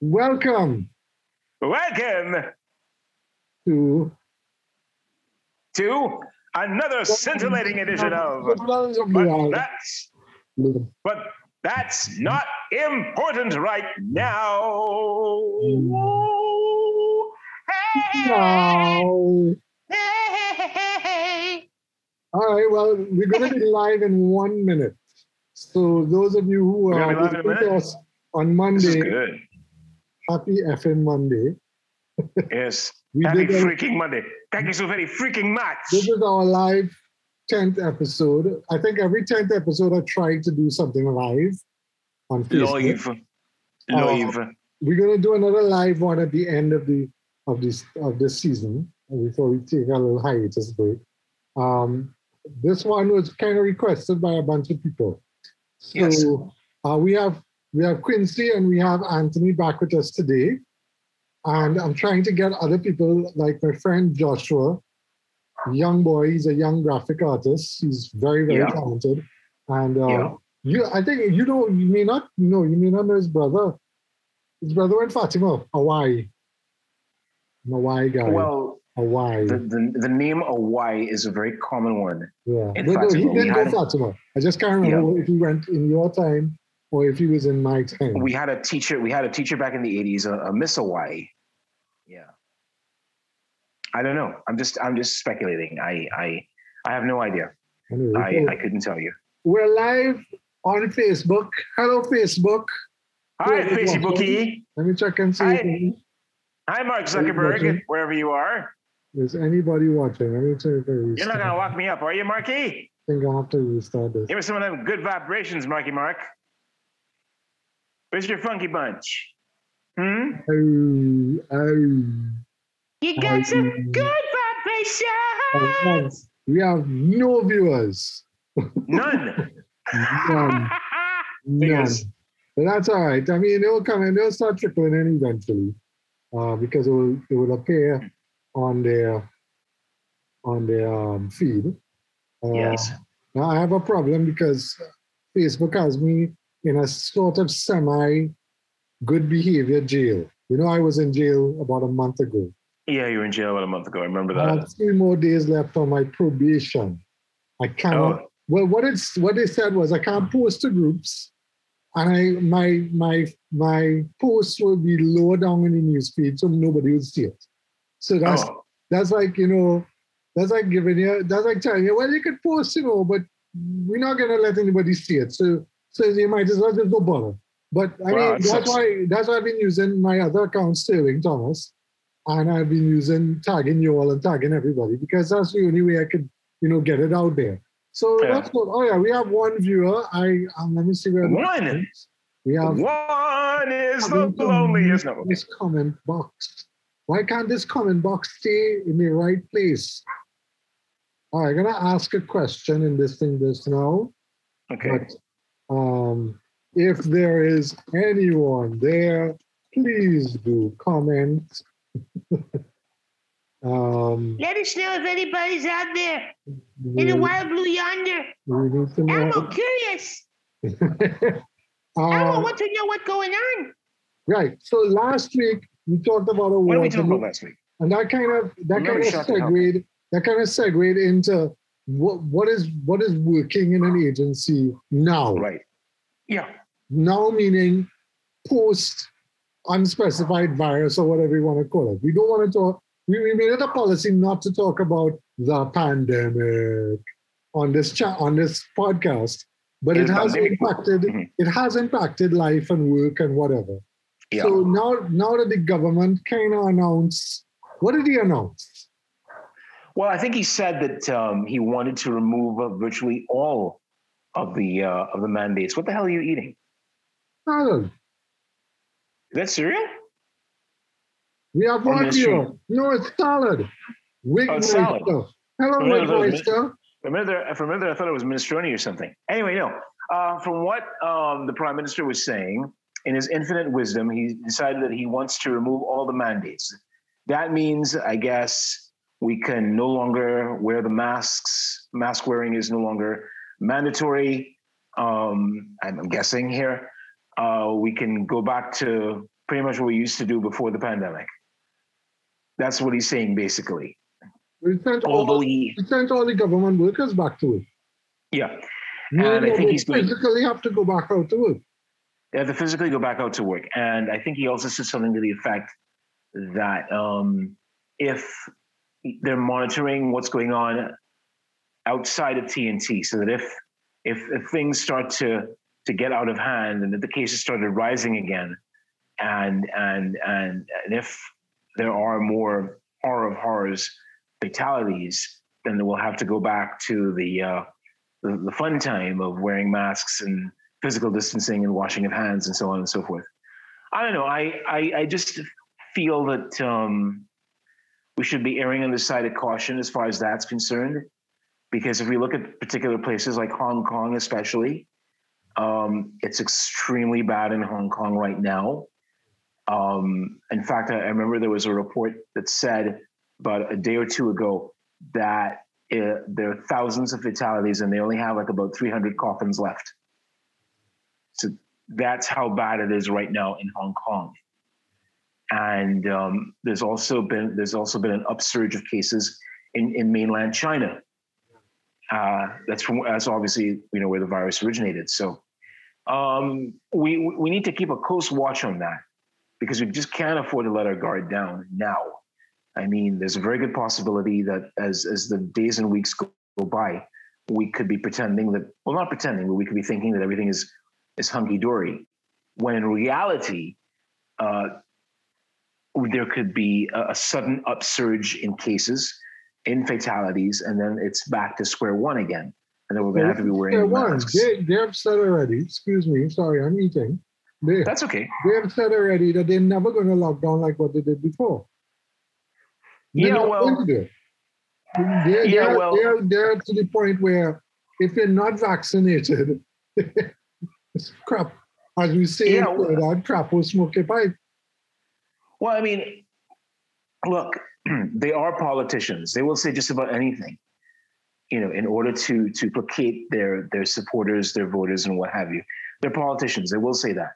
Welcome Welcome to to another scintillating edition of But That's but that's not important right now. Hey, Now. hey, All right, well, we're going to be live in one minute. So those of you who are gonna be live in a listening to minute? us on Monday. Happy effing Monday. Yes. We Happy freaking Monday. Thank you so very freaking much. This is our live 10th episode. I think every 10th episode I try to do something live on Facebook. Live. Uh, We're gonna do another live one at the end of the of this of this season before we take a little hiatus break. Um, this one was kind of requested by a bunch of people. So Yes. uh, we have we have Quincy and we have Anthony back with us today, and I'm trying to get other people like my friend Joshua, young boy. He's a young graphic artist. He's very very Yeah. talented, and uh, Yeah. you I think you know you may not know you may not know his brother. His brother went Fatima, Hawaii. Hawaii guy. Well, Hawaii. the, the, the name Hawaii is a very common one. yeah. But no, he Fatima, we didn't go had- Fatima. I just can't remember if he went in your time or if he was in my time. We had a teacher. We had a teacher back in the '80s, a, a Miss Hawaii. Yeah. I don't know. I'm just. I'm just speculating. I. I. I have no idea. Anyway, I. I couldn't tell you. we're live on Facebook. Hello, Facebook. Hi, Facey Let me check and see Hi. Hi, Mark? Zuckerberg. Wherever you are. Is anybody watching. Let me check if I You're not gonna lock me up, are you, Marky? I think I'll have to restart this. Give me some of them good vibrations, Marky Mark. Where's your funky bunch? Hmm. Oh, oh. You got some Um, good oh, vibrations. We have no viewers. None. None. None. But that's all right. I mean, they'll come and they'll start trickling in eventually, uh, because it will it will appear on their on their um, feed. Uh, yes. Now I have a problem because Facebook has me in a sort of semi good behavior jail. You know, I was in jail about a month ago. Yeah, you were in jail about a month ago. I remember that. I have three more days left on my probation. I cannot. Oh, Well, what it's what they said was I can't post to groups, and I my my my posts will be lower down in the newsfeed so nobody will see it. So that's oh, that's like you know that's like giving you that's like telling you well you could post you know but we're not gonna let anybody see it. So so you might as well just go bother. But I mean it that's why that's why I've been using my other account Sterling Thomas, and I've been using tagging you all and tagging everybody because that's the only way I could you know get it out there. So Yeah. that's what. Oh yeah, we have one viewer. I um, let me see where One? We have one is the loneliest. This comment box. Why can't this comment box stay in the right place? All right, I'm gonna ask a question in this thing just now. Okay. But um, if there is anyone there, please do comment. um, Let us know if anybody's out there in the wild blue yonder. we need to I'm know. curious. I Um, want to know what's going on. right. So last week we talked about a What did we talk about last week? And that kind of that I'm kind of shocked segued that kind of segued into what what is what is working in an agency now. Right. Yeah. Now meaning post unspecified virus or whatever you want to call it. We don't want to talk. We, we made it a policy not to talk about the pandemic on this chat on this podcast, but Yeah, it has pandemic. impacted Mhm. it has impacted life and work and whatever. Yeah. So now now that the government kind of announced, what did he announce? Well, I think he said that um, he wanted to remove uh, virtually all of the uh, of the mandates. What the hell are you eating? Salad. Is that cereal? We have Or here. No, it's salad. Wig Oh, it's salad. Hello, Wig no, no, Meister. For a minute, for a minute, I thought it was minestrone or something. Anyway, no. Uh, from what um, the prime minister was saying, in his infinite wisdom, he decided that he wants to remove all the mandates. That means, I guess, we can no longer wear the masks. Mask wearing is no longer mandatory. Um, I'm, guessing here. Uh, we can go back to pretty much what we used to do before the pandemic. That's what he's saying, basically. We sent Although all, he, we sent all the government workers back to work. yeah, You And I think he's going- have to go back out to work. they have to physically go back out to work. And I think he also said something to the effect that um, if they're monitoring what's going on outside of TNT, so that if if, if things start to to get out of hand and that the cases started rising again, and and and, and if there are more horror of horrors fatalities, then we'll have to go back to the uh, the, the fun time of wearing masks and physical distancing and washing of hands and so on and so forth. I don't know. I I, I just feel that um, we should be erring on the side of caution as far as that's concerned, because if we look at particular places like Hong Kong, especially, um, it's extremely bad in Hong Kong right now. Um, in fact, I, remember there was a report that said about a day or two ago that uh, there are thousands of fatalities and they only have like about 300 coffins left. So that's how bad it is right now in Hong Kong. And um, there's also been there's also been an upsurge of cases in, in mainland China. Uh, that's from that's obviously you know where the virus originated. So um, we we need to keep a close watch on that because we just can't afford to let our guard down now. I mean, there's a very good possibility that as as the days and weeks go, go by, we could be pretending that well, not pretending, but we could be thinking that everything is is hunky dory, when in reality, uh, there could be a, a sudden upsurge in cases, in fatalities, and then it's back to square one again, and then we're going to have to be wearing one, masks. they, they have said already, excuse me, sorry, I'm eating. They, That's okay. they have said already that they're never going to lock down like what they did before. They're Yeah, well- to. They're, Yeah, they're, well- they're, they're to the point where if you're not vaccinated, it's crap. As we say, Yeah, well- that crap will smoke a pipe. Well, I mean, look, they are politicians. They will say just about anything, you know, in order to to placate their their supporters, their voters, and what have you. They're politicians. They will say that.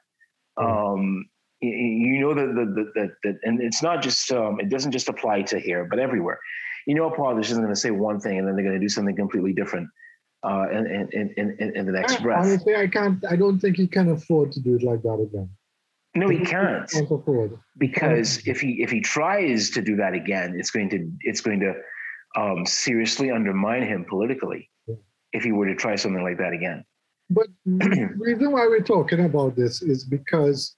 Um, y- y- you know that that that that, and it's not just um, it doesn't just apply to here, but everywhere. You know, a politician is going to say one thing and then they're going to do something completely different uh, in, in, in, in, in the next I- breath. Honestly, I can't. I don't think he can afford to do it like that again. No, he can't. Because if he if he tries to do that again, it's going to it's going to um, seriously undermine him politically. If he were to try something like that again, But the reason why we're talking about this is because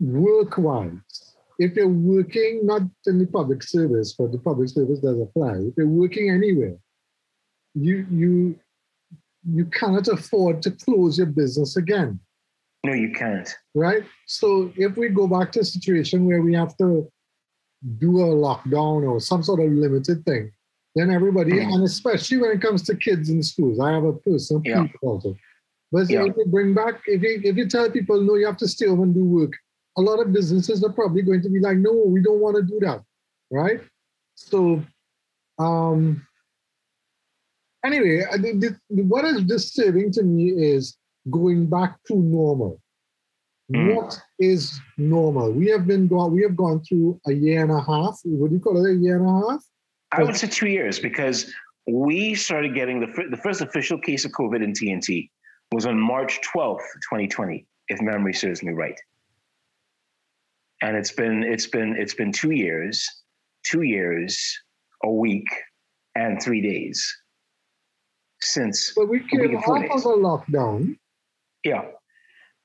work-wise, if you're working not in the public service, but the public service does apply, if you're working anywhere, you you you cannot afford to close your business again, no, you can't. right? So if we go back to a situation where we have to do a lockdown or some sort of limited thing, then everybody, Mhm. and especially when it comes to kids in schools, I have a personal Yeah. also. But Yeah. if you bring back, if you if you tell people no, you have to stay home and do work, a lot of businesses are probably going to be like, no, we don't want to do that, right? So, um, anyway, I think what is disturbing to me is going back to normal. Mm. What is normal? We have been gone. We have gone through a year and a half. What do you call it? A year and a half? I would say two years because we started getting the the first official case of COVID in TNT was on March twelfth, twenty twenty, if memory serves me right. And it's been it's been it's been two years, two years, a week, and three days since But we came week and off four of a lockdown. Yeah.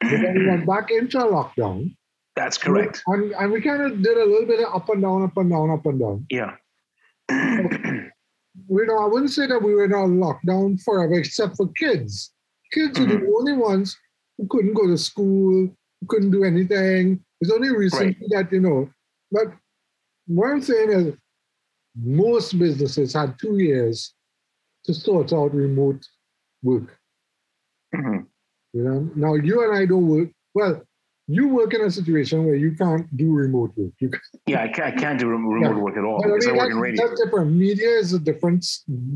But then we went back into a lockdown. That's correct. And, and we kind of did a little bit of up and down, up and down, up and down. Yeah. We know I wouldn't say that we were in a lockdown forever, except for kids. Kids are the Mm-hmm. only ones who couldn't go to school, who couldn't do anything. It's only recently that, you know, but what I'm saying is most businesses had two years to sort out remote work. Mhm. You know, now you and I don't work. Well, you work in a situation where you can't do remote work. You can, Yeah, I can't, I can't do remote Yeah. work at all but I because I mean, work in that's, radio. that's different. Media is a different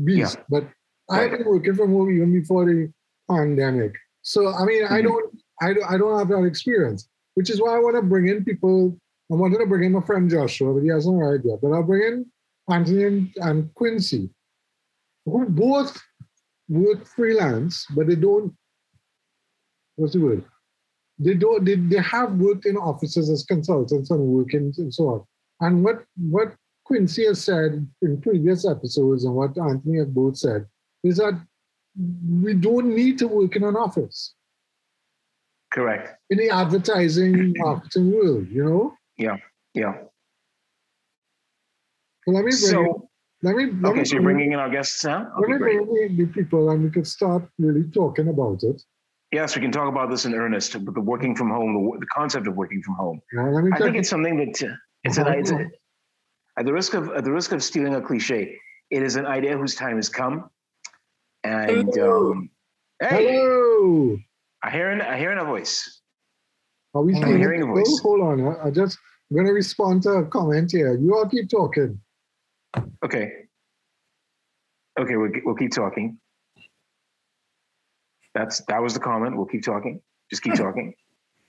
beast. But I've Right. been working from home even before the pandemic. So I mean, I Mhm. don't, I don't, I don't have that experience. which is why I want to bring in people. I wanted to bring in my friend Joshua, but he hasn't arrived yet. But I'll bring in Anthony and, and Quincy, who both work freelance, but they don't. What's the word? They don't. They, they have worked in offices as consultants and working and so on. And what what Quincy has said in previous episodes and what Anthony has both said is that we don't need to work in an office Correct. in the advertising marketing world, you know? Yeah. Yeah. So let me bring So let me let okay, me so you're bring- bringing in our guests now. let Okay, me great. bring in the people and we could start really talking about it. Yes, we can talk about this in earnest. But the working from home, the, the concept of working from home. Me I think it's something that uh, it's an Uh-huh. idea. At the risk of at the risk of stealing a cliche, it is an idea whose time has come. And Hello. um, hey, hello. I hear an, I hear a voice. Are we still hearing a oh, voice. Hold on. I, I just I'm gonna respond to a comment here. You all keep talking. Okay. Okay, we'll, we'll keep talking. That's that was the comment. We'll keep talking. Just keep talking.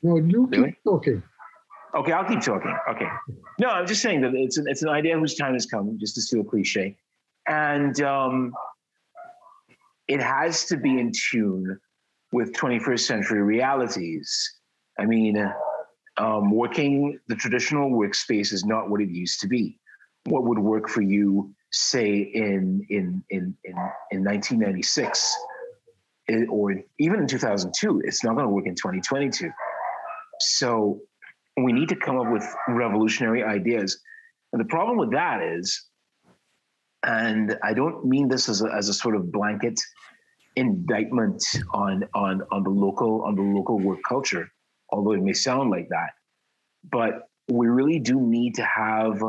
No, you Really? keep talking. Okay, I'll keep talking. Okay. No, I'm just saying that it's an, it's an idea whose time has come, just to steal a cliche. And um, it has to be in tune with 21st century realities. I mean, um, working the traditional workspace is not what it used to be. What would work for you, say, in, in, in, in, in 1996 it- or even in 2002, it's not going to work in 2022. So we need to come up with revolutionary ideas. And the problem with that is, and I don't mean this as a, as a sort of blanket indictment on, on, on the local on the local work culture, although it may sound like that, but we really do need to have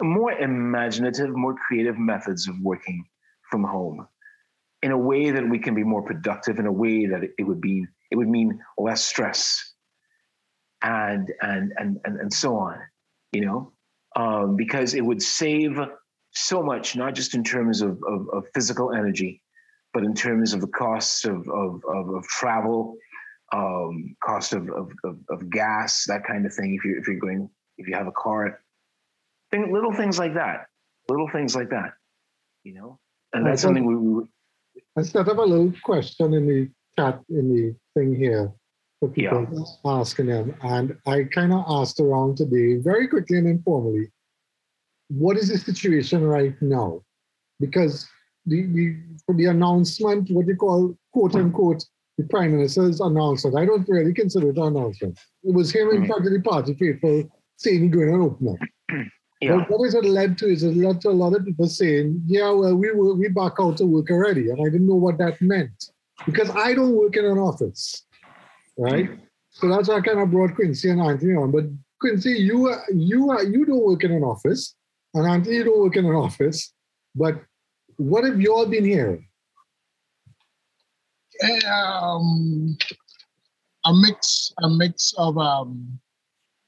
more imaginative, more creative methods of working from home in a way that we can be more productive, in a way that it would be it would mean less stress and and and and, and so on you know? Um, because it would save so much not just in terms of, of, of physical energy but in terms of the costs of of, of, of travel um, cost of, of, of, gas that kind of thing if you if you're going if you have a car. Thing, little things like that little things like that you know? And that's something we, we I set up a little question in the chat in the thing here for people asking them. And I kind of asked around today, very quickly and informally, what is the situation right now? Because the, the for the announcement, what you call quote unquote the prime minister's announcement, I don't really consider it an announcement. It was him in Mhm. front of the party people saying he's going to open up. yeah But what has it led to is it led to a lot of people saying, yeah, well, we were, we back out to work already. And I didn't know what that meant because I don't work in an office, right? So that's why I kind of brought Quincy and Anthony on. But Quincy, you are, you are, you don't work in an office, and Anthony, you don't work in an office. But what have you all been hearing? um, a mix, a mix of um,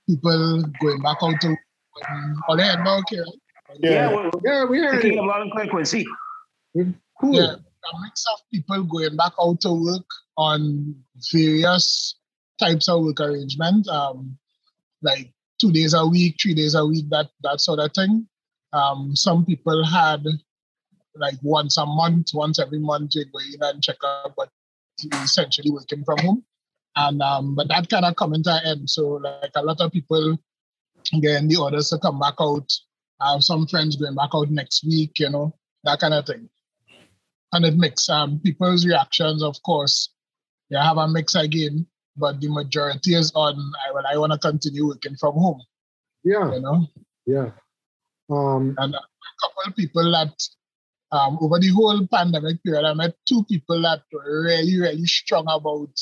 people going back out to oh, they had okay, right? yeah, we're, Yeah, we we're heard picking it. up loud and clear Quincy Cool. Yeah, a mix of people going back out to work on various types of work arrangement, um, like two days a week, three days a week, that that sort of thing. Um, some people had like once a month, once every month, you go in and check up, but essentially working from home. And um, but that kind of coming to an end. So like a lot of people getting the orders to come back out. I have some friends going back out next week, you know, that kind of thing and it mix um people's reactions of course they have a mix again but the majority is on i well i want to continue working from home Yeah, you know yeah. Um, and a couple of people that um over the whole pandemic period i met two people that were really really strong about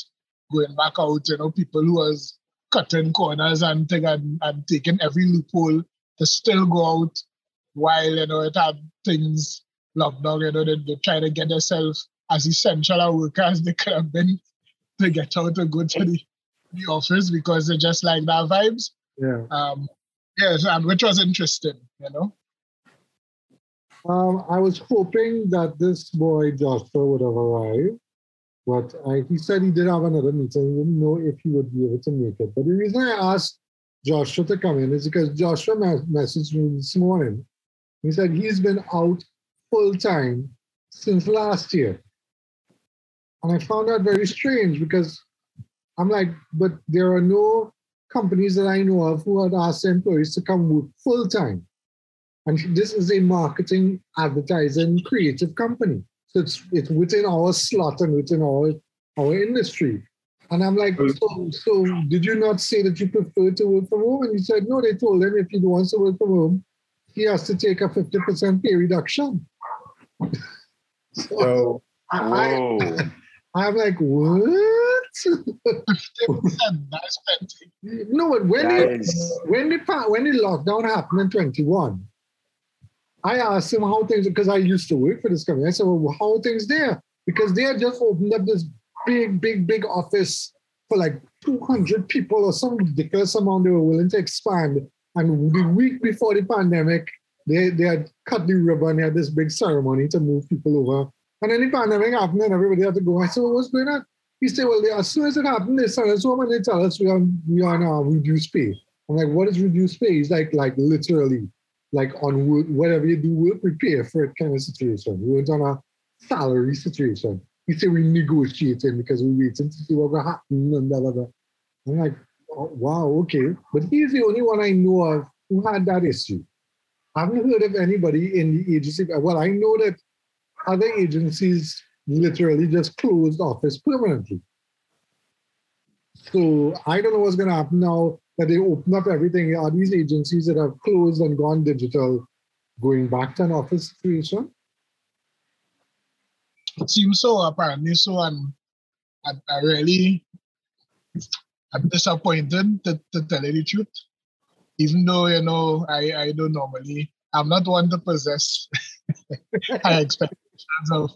going back out you know people who was cutting corners and thing and, and taking every loophole to still go out while you know it had things locked down, you know, they, they try to get themselves as essential a worker as they could have been to get out to go to the, the office because they just like that vibes. yeah. Um yes, and which was interesting, you know. Um, I was hoping that this boy Joshua would have arrived. But I, he said he did have another meeting. He didn't know if he would be able to make it. But the reason I asked Joshua to come in is because Joshua messaged me this morning. He said he's been out full time since last year. And I found that very strange because I'm like, but there are no companies that I know of who had asked employees to come work full time. And this is a marketing, advertising, creative company. So it's it's within our slot and within our our industry. And I'm like, so, so did you not say that you prefer to work from home? And he said, no, they told him if he wants to work from home, he has to take a 50% pay reduction. so So I, I'm like, what? 50%, that's plenty. no, but when That the, is- when the when the lockdown happened in 21, I asked him how things because I used to work for this company. I said, well, how things there? Because they had just opened up this big, big, big office for like 200 people or some ridiculous amount they were willing to expand. And the week before the pandemic, they, they had cut the ribbon, they had this big ceremony to move people over. And then the pandemic happened and everybody had to go. I said, well, what's going on? He said, well, they, as soon as it happened, they sent us home and they tell us we are, we are on uh, reduced pay. I'm like, what is reduced pay? He's like, like literally, like on work, whatever you do, work, we prepare for it kind of situation. We weren't on a salary situation. He said we negotiating because we're waiting to see what will happen and blah, blah, blah. I'm like, oh, wow, okay. But he's the only one I know of who had that issue. I haven't heard of anybody in the agency. Well, I know that other agencies literally just closed office permanently. So I don't know what's going to happen now that they open up everything. Are these agencies that have closed and gone digital going back to an office situation? It seems so, apparently so, and I, I really, I'm disappointed to, to tell you the truth. Even though, you know, I, I don't normally, I'm not one to possess high expectations of,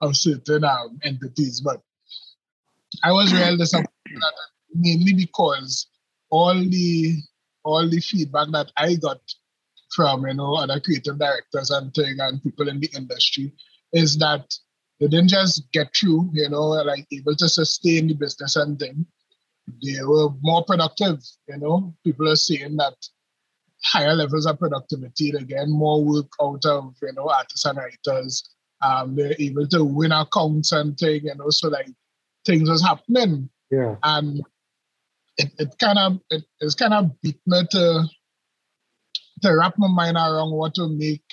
of certain um, entities, but I was really disappointed mainly because all the all the feedback that I got from you know other creative directors and thing and people in the industry is that they didn't just get through, you know, like able to sustain the business and thing. They were more productive, you know. People are saying that higher levels of productivity, again, more work out of, you know, artists and writers. Um, they're able to win accounts and thing, you know, so like things was happening. Yeah. And it, it kind of it, it's kind of beat me to to wrap my mind around what to make,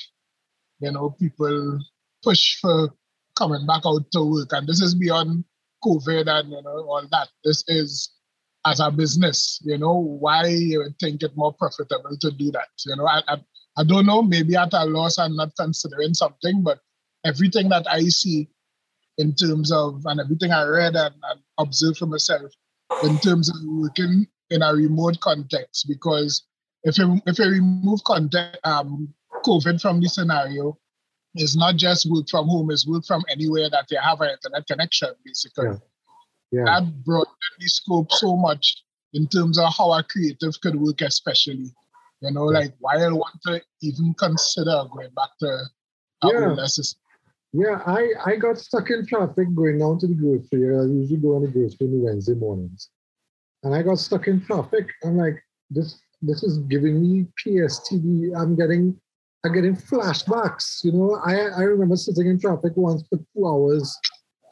you know, people push for coming back out to work. And this is beyond COVID and you know all that. This is as a business, you know, why you think it more profitable to do that. You know, I, I I don't know, maybe at a loss and not considering something, but everything that I see in terms of and everything I read and, and for myself in terms of working in a remote context because if you if you remove context, um, COVID from the scenario, it's not just work from home; it's work from anywhere that you have an internet connection. Basically, Yeah. Yeah. that broadened the scope so much in terms of how a creative could work, especially. You know, like why I want to even consider going back to a Yeah. older system. Yeah, I, I got stuck in traffic going down to the grocery. I usually go on the grocery on the Wednesday mornings. And I got stuck in traffic. I'm like, this this is giving me PSTD. I'm getting I'm getting flashbacks. You know, I, I remember sitting in traffic once for two hours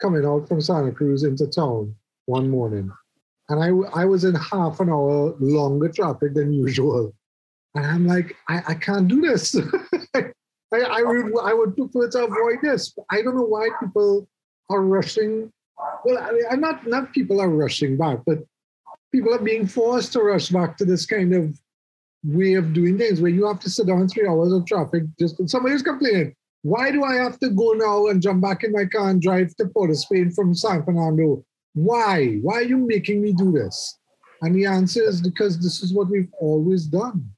coming out from Santa Cruz into town one morning. And I, I was in half an hour longer traffic than usual. And I'm like, I, I can't do this. I, I would I would prefer to avoid this. I don't know why people are rushing. Well, I mean, not not people are rushing back, but people are being forced to rush back to this kind of way of doing things where you have to sit down three hours of traffic. Just somebody's complaining. Why do I have to go now and jump back in my car and drive to Port of Spain from San Fernando? Why? Why are you making me do this? And the answer is because this is what we've always done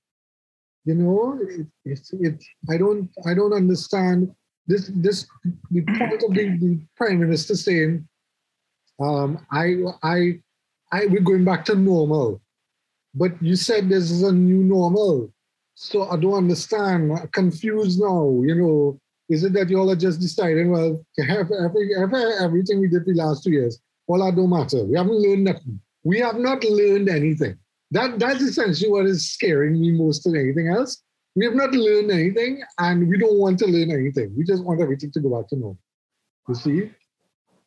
you know it, it's it i don't i don't understand this this the point of the, the prime minister saying um i i i we're going back to normal but you said this is a new normal so i don't understand I'm confused now you know Is it that you all are just deciding, well, every, every, everything we did the last two years, all that don't matter. We haven't learned nothing. We have not learned anything. That that's essentially what is scaring me most than anything else. We have not learned anything, and we don't want to learn anything. We just want everything to go back to normal. You see?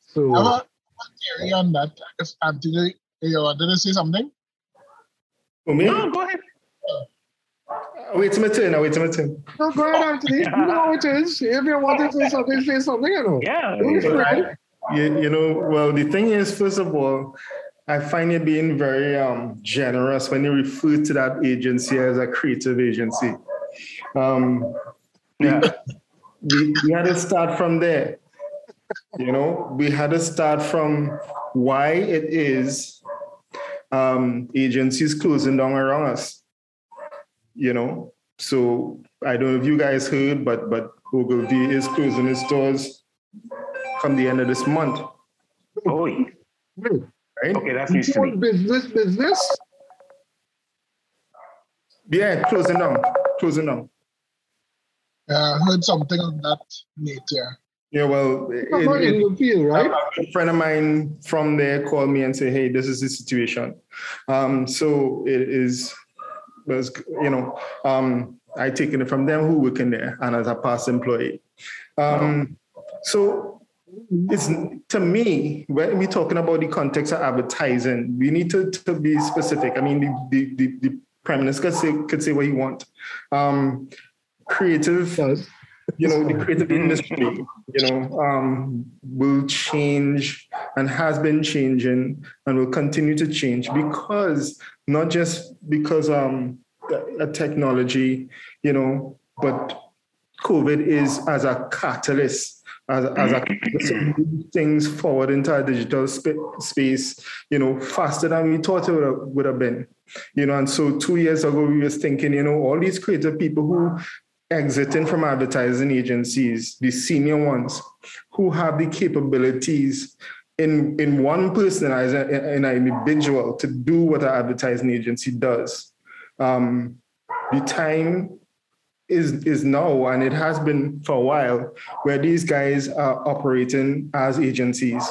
So I have a a theory on that. If Anthony, you wanted to say something? For me? No, go ahead. Uh, wait till my turn. I wait till my turn. no, go ahead, Anthony. You know how it is. If you want to say something, say something. You know. Yeah. Don't yeah. afraid. You, you know, well, the thing is, first of all, I find you being very um, generous when you refer to that agency as a creative agency. Um, Yeah. we, we had to start from there. You know, we had to start from why it is um, agencies closing down around us. You know, so I don't know if you guys heard, but but Ogilvy is closing its doors come the end of this month, Oh, yeah. Wait, okay, that's news to me. business, business. Yeah, closing down, closing down. Yeah, I heard something of that nature. Yeah, well, it- Come on, it- in the field, right? A friend of mine from there called me and said, "Hey, this is the situation." Um, so it is, was you know, um, I taken it from them who working there and as a past employee. Um, so it's to me when we're talking about the context of advertising, we need to, to be specific. I mean, the the, the, the prime minister could say, could say what he want. Um, creative Does. you know, the creative industry, you know, um, will change and has been changing and will continue to change because not just because um, a technology, you know, but COVID is as a catalyst, as as a move things forward into a digital sp- space, you know, faster than we thought it would have, would have been. You know, and so two years ago we was thinking, you know, all these creative people who exiting from advertising agencies, the senior ones who have the capabilities in, in one person as a, in an individual to do what an advertising agency does. Um, the time is, is now, and it has been for a while, where these guys are operating as agencies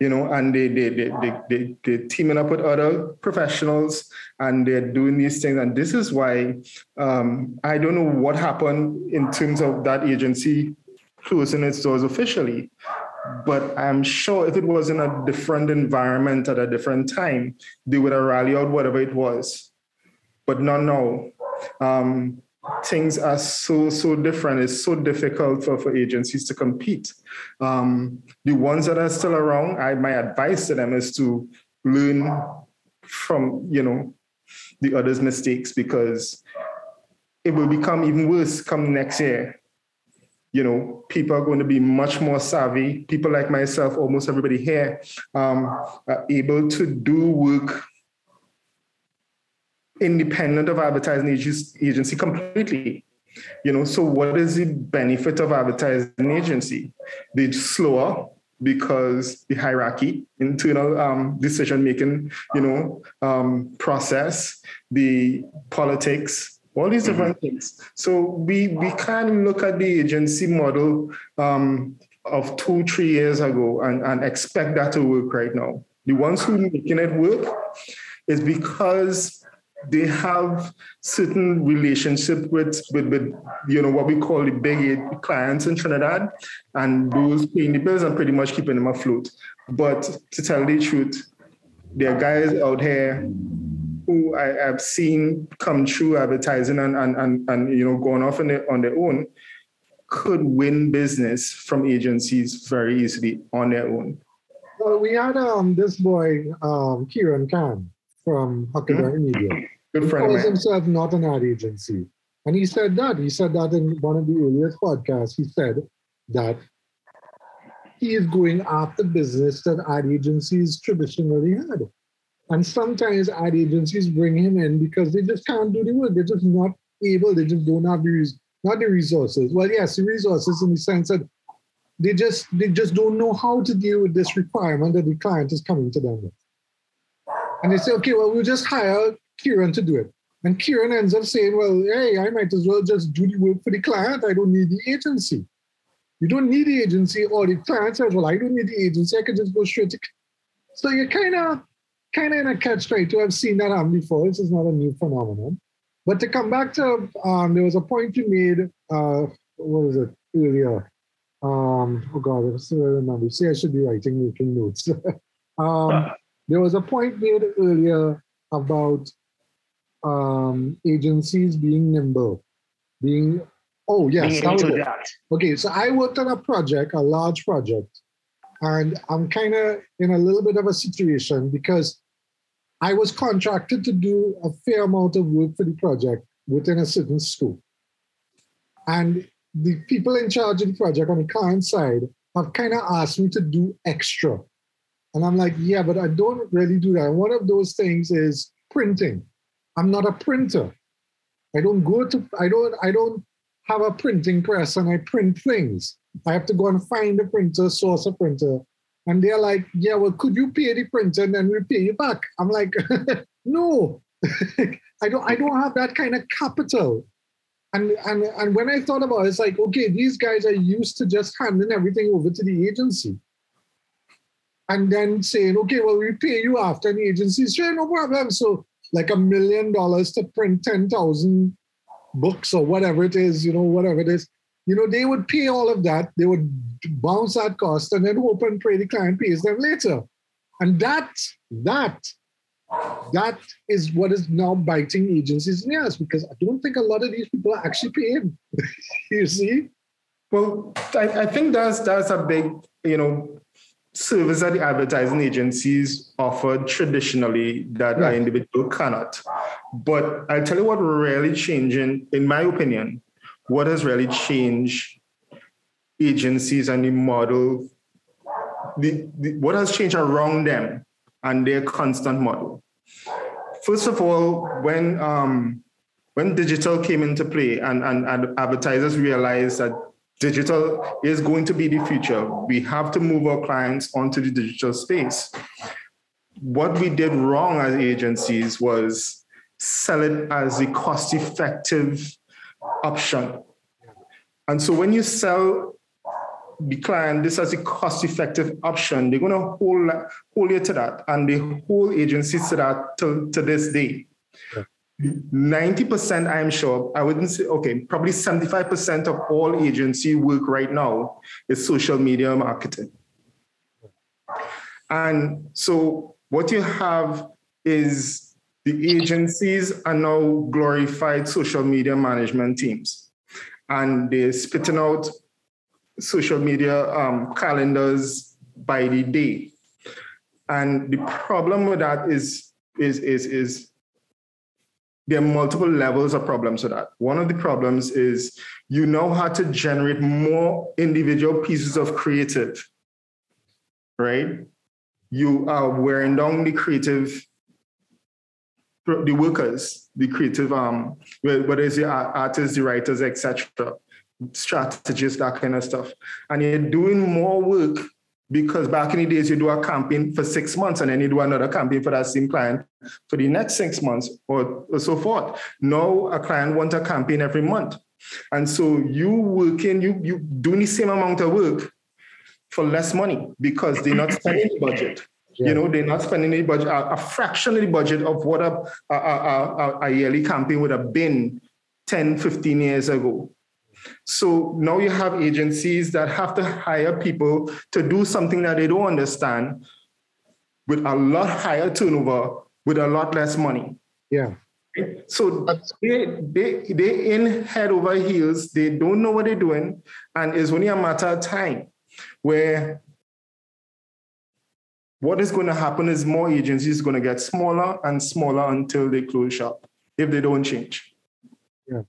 you know, and they they they they they they're teaming up with other professionals and they're doing these things. And this is why um, I don't know what happened in terms of that agency closing its doors officially. But I'm sure if it was in a different environment at a different time, they would have rallied out whatever it was. But not now. Um, things are so so different. It's so difficult for, for agencies to compete. Um, the ones that are still around, I my advice to them is to learn from you know the others' mistakes because it will become even worse come next year. You know, people are going to be much more savvy. People like myself, almost everybody here, um, are able to do work independent of advertising agency, completely. You know, so what is the benefit of advertising agency? They're slower because the hierarchy, internal um, decision making, you know, um, process, the politics, all these different things. So we we can look at the agency model um, of two, three years ago and, and expect that to work right now. The ones who are making it work is because they have certain relationship with, with, with you know what we call the big eight clients in Trinidad, and those paying the bills and pretty much keeping them afloat. But to tell the truth, there are guys out here who I have seen come through advertising and and and, and you know going off on their on their own could win business from agencies very easily on their own. Well, we had um this boy um Kieran Khan from Huckleberry hmm? Media. Good He friend calls himself not an ad agency. And he said that. He said that in one of the earliest podcasts. He said that he is going after business that ad agencies traditionally had. And sometimes ad agencies bring him in because they just can't do the work. They're just not able. They just don't have the res- not the resources. Well, yes, the resources in the sense that they just they just don't know how to deal with this requirement that the client is coming to them with. And they say, okay, well, we'll just hire Kieran to do it. And Kieran ends up saying, well, hey, I might as well just do the work for the client. I don't need the agency. You don't need the agency, or the client says, well, I don't need the agency. I can just go straight to. So you're kind of kind of in a catch 22. I've seen that happen before. This is not a new phenomenon. But to come back to, um, there was a point you made, uh, what was it, earlier? Um, oh God, I still remember. See, I should be writing, making notes. um, there was a point made earlier about um, agencies being nimble, being, oh, yes. Being that able to adapt. Okay, so I worked on a project, a large project, and I'm kind of in a little bit of a situation because I was contracted to do a fair amount of work for the project within a certain school. And the people in charge of the project on the client side have kind of asked me to do extra. And I'm like, yeah, but I don't really do that. One of those things is printing. I'm not a printer. I don't go to I don't I don't have a printing press and I print things. I have to go and find a printer, source a printer. And they're like, yeah, well, could you pay the printer and then we pay you back? I'm like, no, I don't I don't have that kind of capital. And, and and when I thought about it, it's like, okay, these guys are used to just handing everything over to the agency. And then saying, okay, well, we pay you after the agency. Sure, no problem. So like a million dollars to print 10,000 books or whatever it is, you know, whatever it is. You know, they would pay all of that. They would bounce that cost and then hope and pray the client pays them later. And that, that, that is what is now biting agencies in the ass because I don't think a lot of these people are actually paying. you see? Well, I, I think that's that's a big, you know, service that the advertising agencies offer traditionally that Right. an individual cannot. But I'll tell you what really changing, in my opinion, what has really changed agencies and the model, the, the, what has changed around them and their constant model. First of all, when um, when digital came into play and, and, and advertisers realized that digital is going to be the future, we have to move our clients onto the digital space. What we did wrong as agencies was sell it as a cost effective option. And so when you sell the client this as a cost effective option, they're going to hold, hold you to that. And they hold agencies to that to, to this day. 90%, I'm sure, I wouldn't say, okay, probably 75% of all agency work right now is social media marketing. And so what you have is the agencies are now glorified social media management teams. And they're spitting out social media um, calendars by the day. And the problem with that is, is, is, is there are multiple levels of problems with that. One of the problems is you know how to generate more individual pieces of creative, right? You are wearing down the creative, the workers, the creative, um, whether it's the artists, the writers, etc., strategists, that kind of stuff. And you're doing more work because back in the days you do a campaign for six months and then you do another campaign for that same client for the next six months or, or so forth. Now a client wants a campaign every month. And so you working, you you doing the same amount of work for less money because they're not spending the budget. Yeah. You know, they're not spending the budget, a, a fraction of the budget of what a, a, a, a yearly campaign would have been 10, 15 years ago. So now you have agencies that have to hire people to do something that they don't understand with a lot higher turnover, with a lot less money. Yeah. So they they they in head over heels. They don't know what they're doing, and it's only a matter of time where what is going to happen is more agencies going to get smaller and smaller until they close shop if they don't change.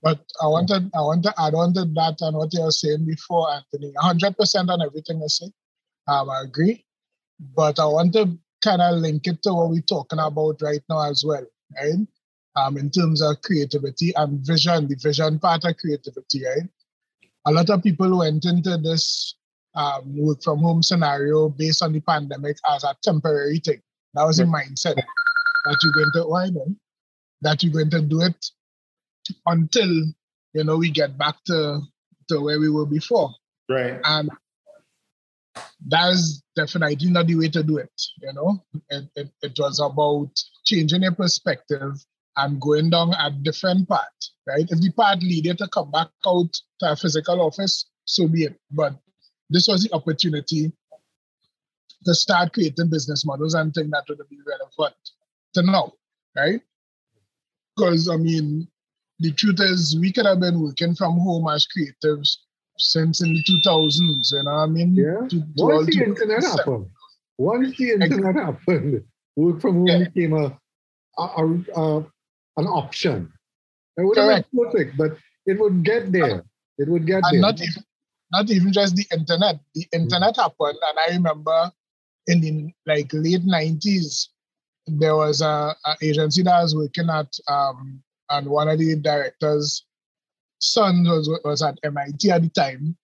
But I wanted I want to add on to that and what you were saying before, Anthony. 100% on everything you say. Um, I agree. But I want to kind of link it to what we're talking about right now as well, right? Um, in terms of creativity and vision, the vision part of creativity, right? A lot of people went into this um, work from home scenario based on the pandemic as a temporary thing. That was the mindset that you're going to widen. that you're going to do it until you know we get back to to where we were before. Right. And that's definitely not the way to do it. You know, it, it, it was about changing your perspective and going down a different path, right? If the path leaded to come back out to a physical office, so be it. But this was the opportunity to start creating business models and things that would be relevant to now, right? Because I mean, the truth is, we could have been working from home as creatives since in the 2000s. You know what I mean? Yeah. To- to Once the internet happened, once the internet happened, work from home Yeah. became a, a, a, a- an option. It would have been perfect, but it would get there. It would get and there. not even not even just the internet. The internet happened, and I remember in the like late nineties, there was a, a agency that I was working at, um, and one of the directors' son was was at MIT at the time,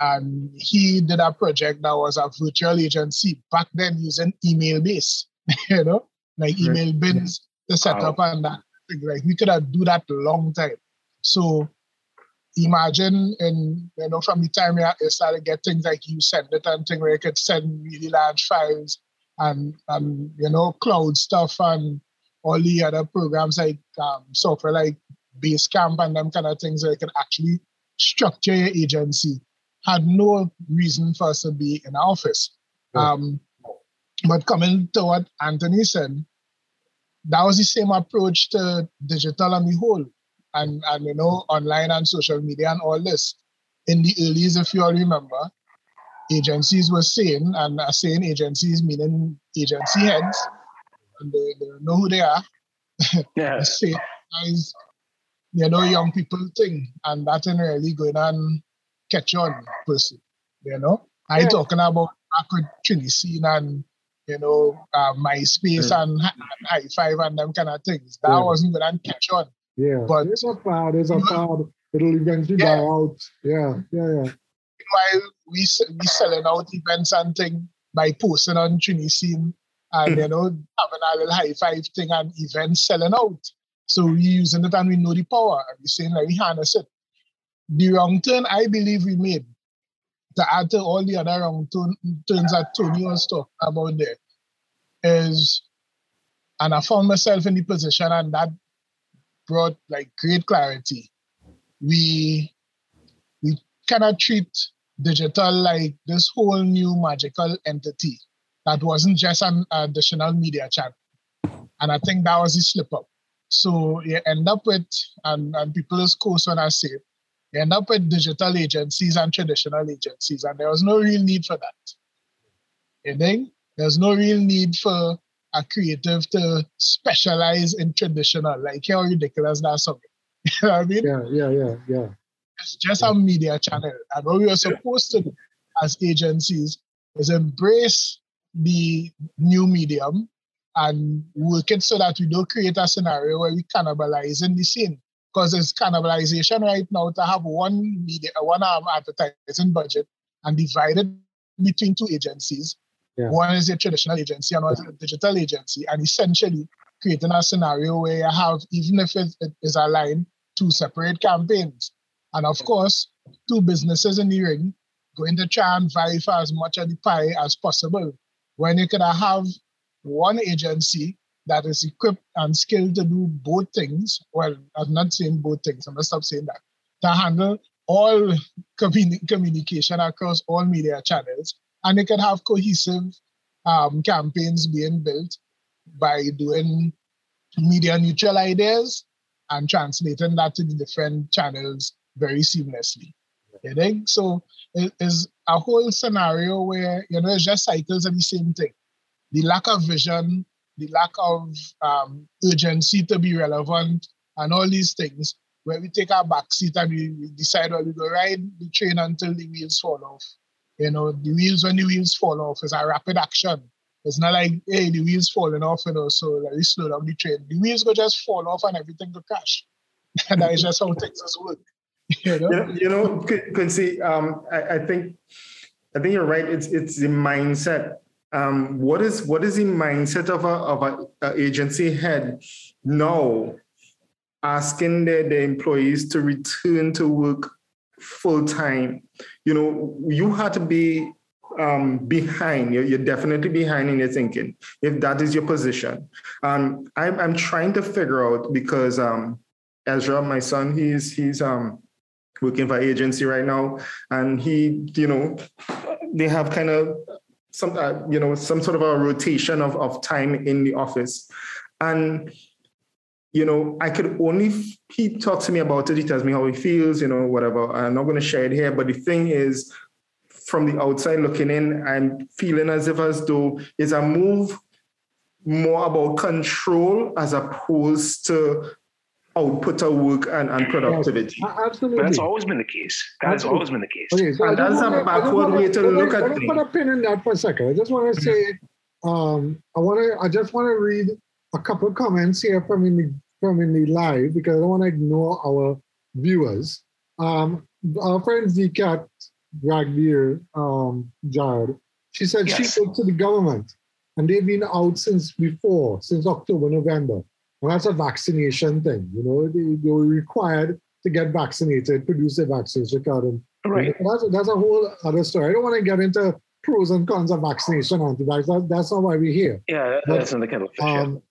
and he did a project that was a virtual agency back then using email base, you know, like email bins to set Wow. up and that. Like we could have do that long time. So imagine and you know from the time you started to get things like you send it and thing where you could send really large files and and you know cloud stuff and all the other programs like um, software like Basecamp and them kind of things where you can actually structure your agency had no reason for us to be in our office. Yeah. Um, but coming to what Anthony said, that was the same approach to digital on the whole and, and you know, online and social media and all this. In the earlies, if you all remember, agencies were saying, and uh, saying agencies meaning agency heads, and they, they know who they are, Yeah. say guys, you know, young people thing, and that ain't really going on catch on per se. You know, I Yeah. talking about back with Trini Scene and you know, uh, MySpace and, Hi- and Hi5 and them kind of things. That Yeah. wasn't going to catch on. yeah. but- it's a fad. It's a fad. It'll eventually Yeah. die out. Yeah, yeah, yeah. While we we selling out events and thing by posting on Trini Scene and you know having a little Hi5 thing and events selling out. So we using it and we know the power and we saying like we harness it. The wrong turn I believe we made to add to all the other wrong turn, turns that Tony was talking about there is and I found myself in the position and that brought like great clarity. We we cannot treat digital like this whole new magical entity that wasn't just an additional media channel. And I think that was the slip up. So you end up with, and, and people is course when I say it, you end up with digital agencies and traditional agencies, and there was no real need for that. You think? There's no real need for a creative to specialize in traditional. Like how ridiculous that sounds. you know what I mean? Yeah, yeah, yeah, yeah. It's just a media channel. And what we are supposed to do as agencies is embrace the new medium and work it so that we don't create a scenario where we cannibalize in the scene. Because it's cannibalization right now to have one media, one um, advertising budget and divide it between two agencies. Yeah. One is a traditional agency and one is a digital agency, and essentially creating a scenario where you have, even if it, it is aligned, two separate campaigns. And of course, two businesses in the ring going to try and vie for as much of the pie as possible. When you could have one agency that is equipped and skilled to do both things. Well, I'm not saying both things, I'm gonna stop saying that. To handle all communi- communication across all media channels, and they can have cohesive um, campaigns being built by doing media neutral ideas and translating that to the different channels very seamlessly. So it is a whole scenario where you know it's just cycles of the same thing. The lack of vision, the lack of um, urgency to be relevant, and all these things. Where we take our back seat and we, we decide well we go ride the train until the wheels fall off. You know, the wheels when the wheels fall off is a rapid action. It's not like hey the wheels falling off, you know, so let me slow down the train. The wheels go just fall off and everything go crash. and that is just how things work. You know? You know, Quincy, um, I, I think I think you're right. It's it's the mindset. Um, what is what is the mindset of a of a, a agency head now asking their, their employees to return to work full time. You know, you had to be um, behind. You're, you're, definitely behind in your thinking if that is your position. Um, I'm, I'm trying to figure out because um, Ezra, my son, he's he's um, working for agency right now, and he, you know, they have kind of some, uh, you know, some sort of a rotation of of time in the office, and you know, I could only, he talks to me about it. He tells me how he feels, you know, whatever. I'm not going to share it here. But the thing is, from the outside looking in, I'm feeling as if as though it's a move more about control as opposed to output of work and, and productivity. Yes, absolutely. But that's always been the case. That's has always been the case. Okay, so and that's wanna, a backward way to look at things. Put a pin in that for a second. I just want to say, um, I want to, I just want to read a couple of comments here from in the from in the live because I don't want to ignore our viewers. Um, our friend Zicat Ragdir um, Jared, she said Yes. she spoke to the government and they've been out since before, since October, November. And that's a vaccination thing. You know, they, they were required to get vaccinated, produce a vaccination card. And Right. that's, that's a whole other story. I don't want to get into pros and cons of vaccination, anti-vax. That, that's not why we're here. Yeah, But, that's in the kettle of fish. yeah. Um,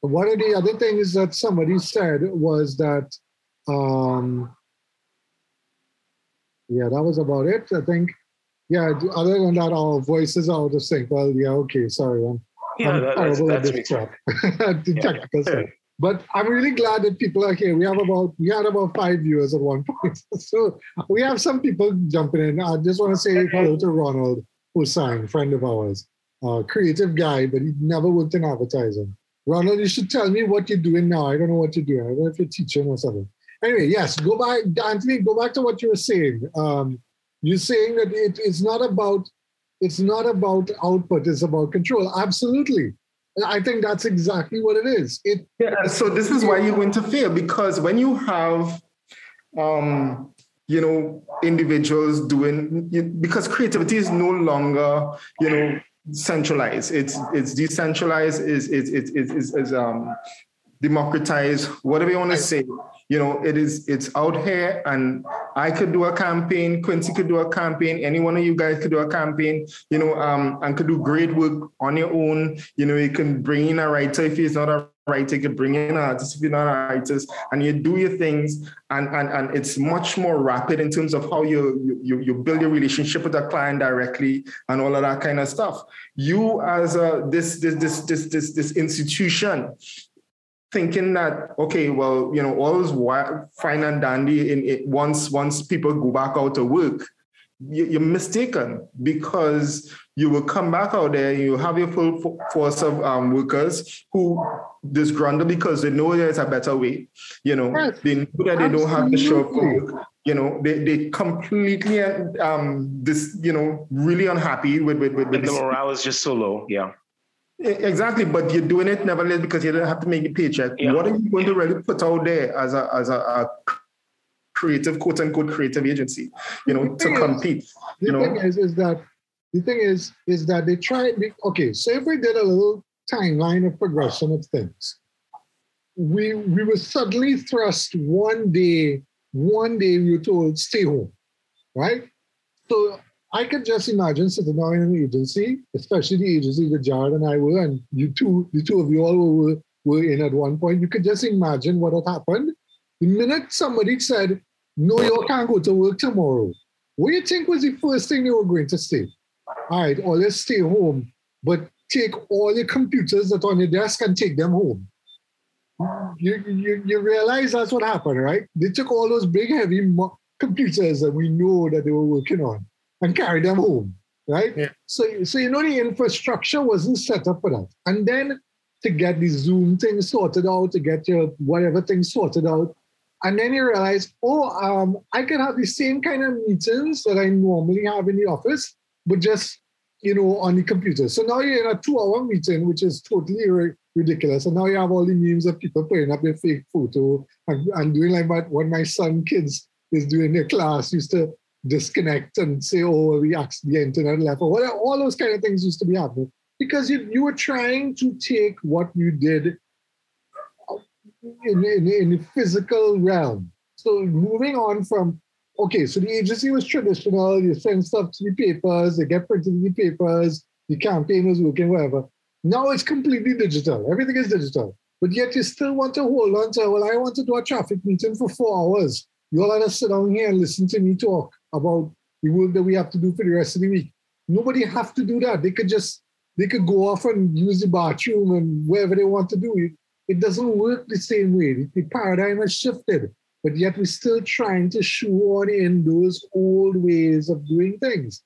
one of the other things that somebody said was that, um, yeah, that was about it. I think, yeah. Other than that, our voices are out of sync. Well, yeah, okay, sorry, I'm, yeah, I'm that, that's, at that's crap. the Yeah. stuff. But I'm really glad that people are here. We have about we had about five viewers at one point, so we have some people jumping in. I just want to say hello to Ronald Hussain, friend of ours, uh, creative guy, but he never worked in advertising. Ronald, you should tell me what you're doing now. I don't know what you're doing. I don't know if you're teaching or something. Anyway, yes, go back, Anthony. Go back to what you were saying. Um, you're saying that it, it's not about it's not about output. It's about control. Absolutely. I think that's exactly what it is. It Yeah, so this is why to fail because when you have, um, you know, individuals doing because creativity is no longer, you know, centralized. It's it's decentralized. Is is is is is, is um democratized. Whatever you want to say, you know, it is it's out here, and I could do a campaign. Quincy could do a campaign. Any one of you guys could do a campaign. You know, um, and could do great work on your own. You know, you can bring in a writer if he's not a writer. You could bring in an artist if you're not an artist, and you do your things. And and and it's much more rapid in terms of how you you you build your relationship with a client directly and all of that kind of stuff. You as a this this this this this this institution thinking that okay, well, you know, all is fine and dandy in it once once people go back out to work. You- You're mistaken because you will come back out there. and You have your full force of um, workers who disgruntled because they know there's a better way. You know, Yes, they know that they don't have the show for work. You know, they they completely um this you know really unhappy with with with, with the morale is just so low. Yeah. Exactly, but you're doing it nevertheless because you don't have to make a paycheck. Yeah. What are you going to really put out there as a as a, a creative quote unquote creative agency? You know, to thing is- compete. the You know, thing is, is that the thing is, is that they tried. Okay, so if we did a little timeline of progression of things, we we were suddenly thrust one day. One day we were told stay home, right? So I could just imagine sitting down in an agency, especially the agency that Jared and I were, and you two, the two of you all were, were in at one point. You could just imagine what had happened. The minute somebody said, No, you can't go to work tomorrow, what do you think was the first thing they were going to say? All right, or let's stay home, but take all your computers that are on your desk and take them home. You, you, you realize that's what happened, right? They took all those big, heavy computers that we know that they were working on and carried them home, right? Yeah. So, so you know the infrastructure wasn't set up for that. And then to get the Zoom thing sorted out, to get your whatever thing sorted out, and then you realize, oh, um, I can have the same kind of meetings that I normally have in the office, but just you know on the computer. So now you're in a two-hour meeting, which is totally ri- ridiculous. And now you have all the memes of people putting up their fake photo and, and doing like what, what my son kids is doing in their class used to disconnect and say, oh, we ax- the internet left, or. All those kind of things used to be happening because you, you were trying to take what you did uh, in, in, in the physical realm. So moving on from okay, so the agency was traditional. You send stuff to the papers, they get printed in the papers. The campaign was working, whatever. Now it's completely digital. Everything is digital. But yet you still want to hold on to, well, I want to do a traffic meeting for four hours. You all have to sit down here and listen to me talk about the work that we have to do for the rest of the week. Nobody have to do that. They could just they could go off and use the bathroom and wherever they want to do it. It doesn't work the same way. The paradigm has shifted, but yet we're still trying to shoehorn in those old ways of doing things.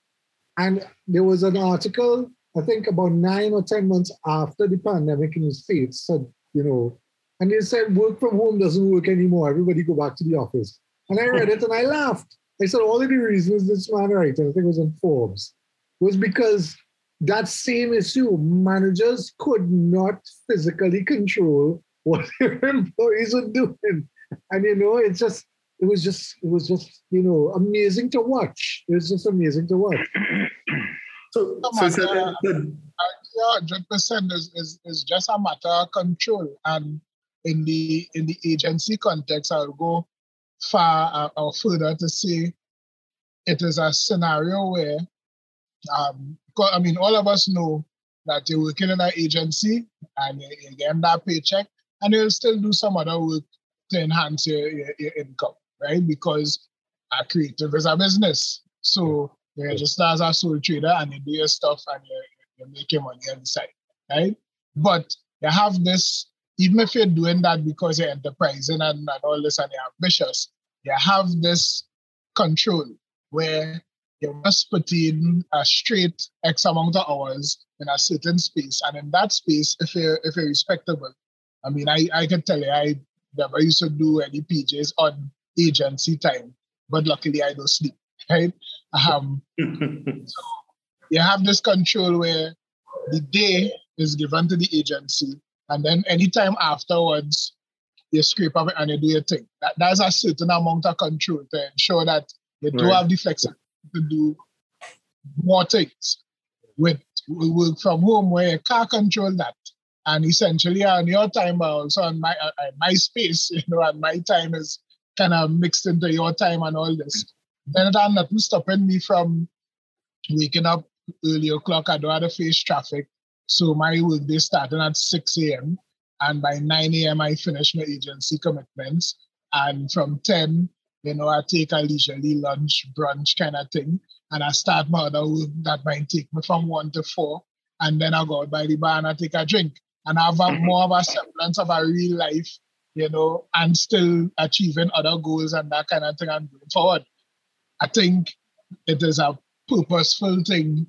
And there was an article, I think about nine or 10 months after the pandemic in the States said, you know, and they said work from home doesn't work anymore. Everybody go back to the office. And I read it and I laughed. I said, all of the reasons this man writes, I think it was in Forbes, was because that same issue, managers could not physically control what their employees were doing. And you know, it's just it was just it was just, you know, amazing to watch. It was just amazing to watch. So, so on, so the- Yeah, hundred percent is, is is just a matter of control. And in the in the agency context, I'll go far uh, or further to say it is a scenario where um I mean all of us know that you're working in an agency and you- you're getting that paycheck and you'll still do some other work to enhance your, your, your income, right? Because a creative is a business. So you're just as a sole trader and you do your stuff and you're, you're making money on the side, right? But you have this, even if you're doing that because you're enterprising and, and all this and you're ambitious, you have this control where you must put in a straight X amount of hours in a certain space. And in that space, if you're if you're respectable, I mean I, I can tell you I never used to do any PJs on agency time, but luckily I don't sleep. Right? Um so you have this control where the day is given to the agency, and then anytime afterwards, you scrape up and you do your thing. That, that's a certain amount of control to ensure that you do Right. have the flexibility to do more things. With with work from home, where you can't control that, and essentially on your time, but also on my uh, uh, my space, you know, and my time is kind of mixed into your time and all this. Then it had nothing stopping me from waking up early o'clock. I don't have to face traffic. So my workday is starting at 6 a.m. And by 9 a.m. I finish my agency commitments. And from 10, you know, I take a leisurely lunch, brunch kind of thing. And I start my other work that might take me from 1 to 4. And then I go out by the bar and I take a drink. And I have a, mm-hmm. more of a semblance of a real life, you know, and still achieving other goals and that kind of thing and going forward. I think it is a purposeful thing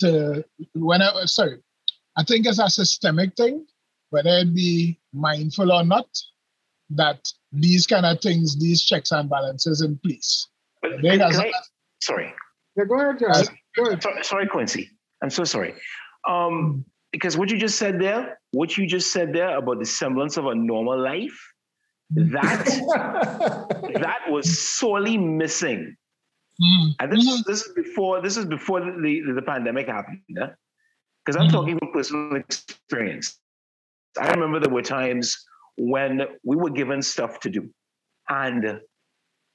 to whenever sorry i think it's a systemic thing whether it be mindful or not that these kind of things these checks and balances in place But There can does- sorry. Yeah, go ahead, Jared. Go ahead. sorry, sorry, Quincy. I'm so sorry. Um, because what you just said there, what you just said there about the semblance of a normal life, that that was sorely missing. Mm, And this is this is before this is before the the, the pandemic happened. Because I'm talking from personal experience. I remember there were times when we were given stuff to do, and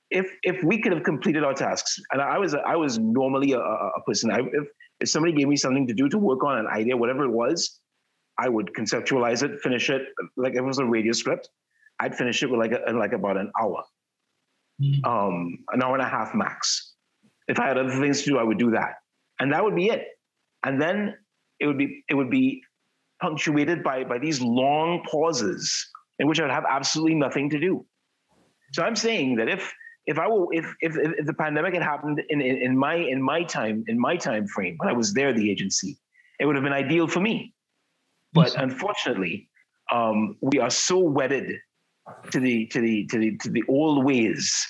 if if we could have completed our tasks, and I was I was normally a, a person. I, if if somebody gave me something to do to work on an idea, whatever it was, I would conceptualize it, finish it. Like if it was a radio script, I'd finish it with like a, in like about an hour Mm. um, an hour and a half max. If I had other things to do, I would do that, and that would be it. And then it would be it would be punctuated by by these long pauses in which I would have absolutely nothing to do. So I'm saying that if if I were if if, if the pandemic had happened in, in in my in my time in my time frame when I was there at the agency, it would have been ideal for me. But unfortunately, um, we are so wedded to the to the to the to the old ways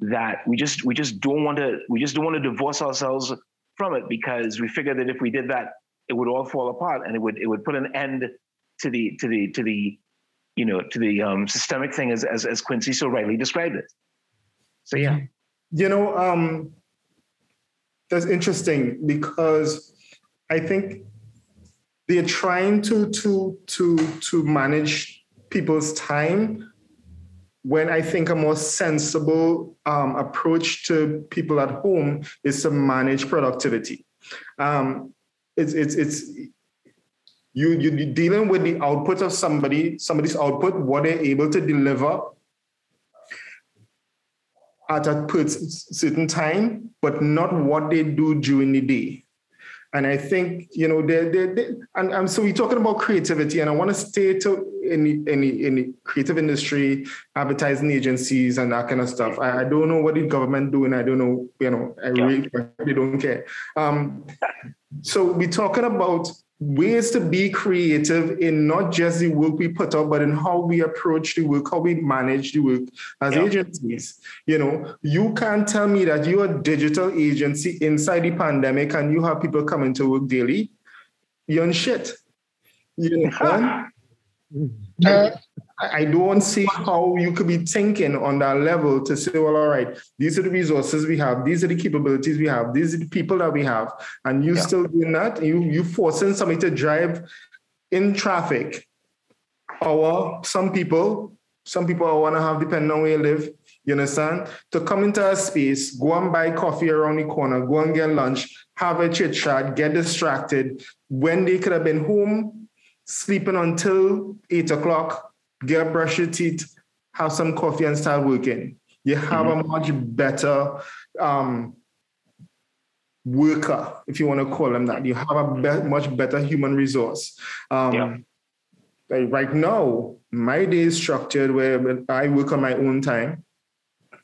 that we just we just don't want to we just don't want to divorce ourselves from it because we figure that if we did that it would all fall apart and it would it would put an end to the to the to the you know to the um, systemic thing as, as as Quincy so rightly described it. So yeah, You know, um, that's interesting because I think they're trying to to to to manage people's time when I think a more sensible um, approach to people at home is to manage productivity. Um, it's it's it's you you're dealing with the output of somebody, somebody's output, what they're able to deliver at a certain time, but not what they do during the day. And I think, you know, they they they and, and so we're talking about creativity, and I want to stay to in the, in the, in the creative industry, advertising agencies, and that kind of stuff. I, I don't know what the government doing. I don't know, you know, I really, really don't care. Um, so we're talking about ways to be creative in not just the work we put out, but in how we approach the work, how we manage the work as Yeah. agencies. You know, you can't tell me that you're a digital agency inside the pandemic and you have people coming to work daily. You're on shit. You know, Uh, I don't see how you could be thinking on that level to say, well, all right, these are the resources we have, these are the capabilities we have, these are the people that we have, and you Yeah. still doing that. You you forcing somebody to drive in traffic. Or some people, some people want to have depending on where you live. You understand? To come into a space, go and buy coffee around the corner, go and get lunch, have a chit chat, get distracted when they could have been home sleeping until eight o'clock, get up, brush your teeth, have some coffee, and start working. You have a much better um, worker, if you want to call them that. You have a be- much better human resource. Um, Yeah. like right now, my day is structured where I work on my own time.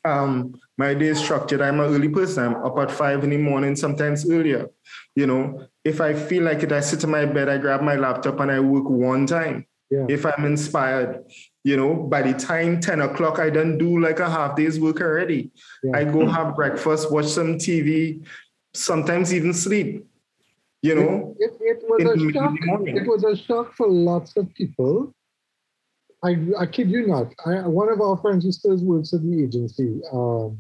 Um, my day is structured. I'm an early person. I'm up at five in the morning, sometimes earlier. You know, if I feel like it, I sit in my bed, I grab my laptop and I work one time. Yeah. If I'm inspired, you know, by the time 10 o'clock, I done do like a half day's work already. Yeah. I go have breakfast, watch some TV, sometimes even sleep. You know, It, it was in a shock. morning. It was a shock for lots of people. I, I kid you not. I, one of our friends who still works at the agency, um,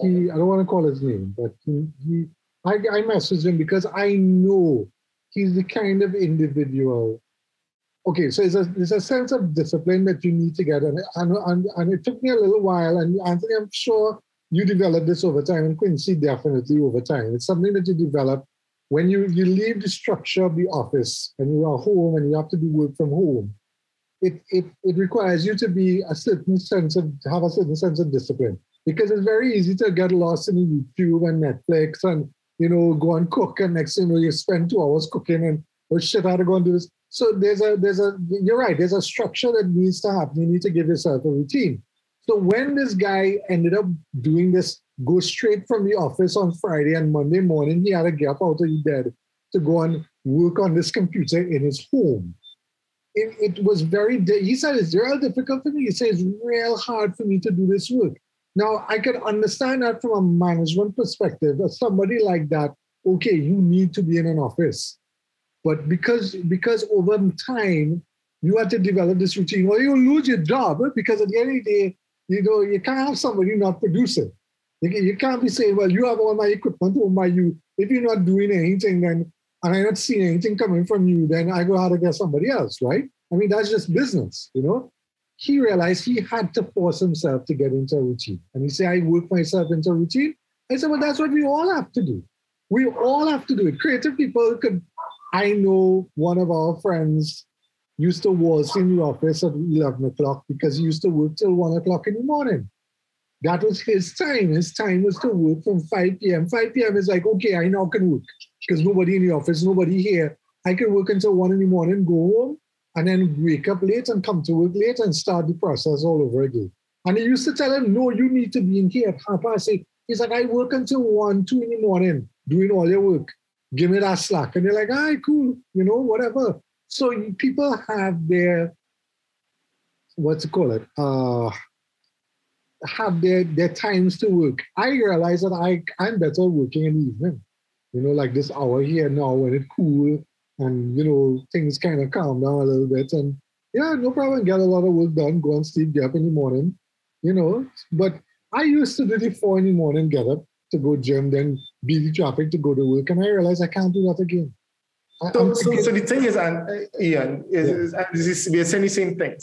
he I don't want to call his name, but he, he I, I messaged him because I know he's the kind of individual. Okay, so it's a, there's a sense of discipline that you need to get, and, and, and, and it took me a little while. And Anthony, I'm sure you developed this over time, and Quincy definitely over time. It's something that you develop when you, you leave the structure of the office and you are home and you have to do work from home, it, it, it requires you to be a certain sense of, have a certain sense of discipline. Because it's very easy to get lost in YouTube and Netflix and, you know, go and cook and next thing you know, you spend two hours cooking and, oh shit, I to go and do this. So there's a, there's a, you're right, there's a structure that needs to happen. You need to give yourself a routine. So when this guy ended up doing this, go straight from the office on Friday and Monday morning, he had get up out of bed to go and work on this computer in his home. It, it was very, he said, it's real difficult for me. He said, it's real hard for me to do this work. Now, I can understand that from a management perspective, somebody like that, okay, you need to be in an office. But because because over time, you have to develop this routine, or you lose your job eh, because at the end of the day, you know, you can't have somebody not producing. You, can- you can't be saying, well, you have all my equipment owned my you. If you're not doing anything, then and I'm not seeing anything coming from you, then I go out to get somebody else, right? I mean, that's just business, you know? He realized he had to force himself to get into a routine. And he said, I work myself into a routine. I said, well, that's what we all have to do. We all have to do it. Creative people could, I know one of our friends used to waltz in the office at 11 o'clock because he used to work till 1 o'clock in the morning. That was his time. His time was to work from 5 p.m. 5 p.m. is like, okay, I now can work because nobody in the office, nobody here. I can work until 1 in the morning, go home, and then wake up late and come to work late and start the process all over again. And he used to tell him, no, you need to be in here at half past eight. He's like, I work until 1, 2 in the morning doing all your work. Give me that slack. And they're like, all right, cool, you know, whatever. So people have their, what's it call it? Uh, have their, their times to work. I realize that I, I'm better working in the evening. You know, like this hour here now when it's cool and, you know, things kind of calm down a little bit. And yeah, no problem. Get a lot of work done. Go and sleep, get up in the morning, you know. But I used to do the four in the morning, get up to go gym, then beat the traffic to go to work. And I realized I can't do that again. I- So, so, so the thing is, and uh, Ian, is, Yeah. is, is, we are saying the same things,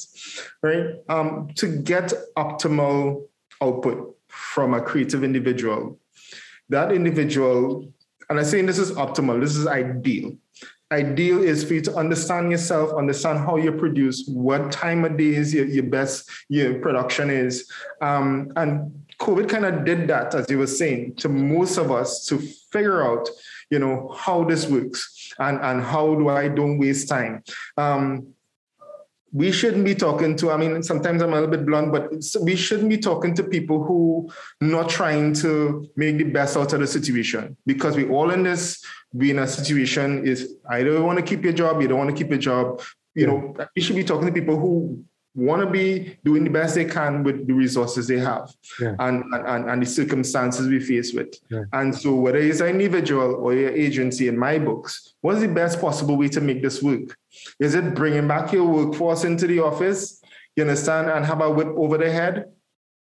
right? Um, to get optimal output from a creative individual, that individual, and I'm saying this is optimal, this is ideal. Ideal is for you to understand yourself, understand how you produce, what time of day is your, your best your production is. Um, and COVID kind of did that, as you were saying, to most of us to figure out, you know, how this works and, and how do I don't waste time. Um, we shouldn't be talking to, I mean, sometimes I'm a little bit blunt, but we shouldn't be talking to people who not trying to make the best out of the situation because we all in this, we in a situation is either you want to keep your job, you don't want to keep your job. You know, you should be talking to people who want to be doing the best they can with the resources they have Yeah. and, and, and the circumstances we face with. Yeah. And so whether it's an individual or your agency in my books, what's the best possible way to make this work? Is it bringing back your workforce into the office, you understand, and have a whip over their head?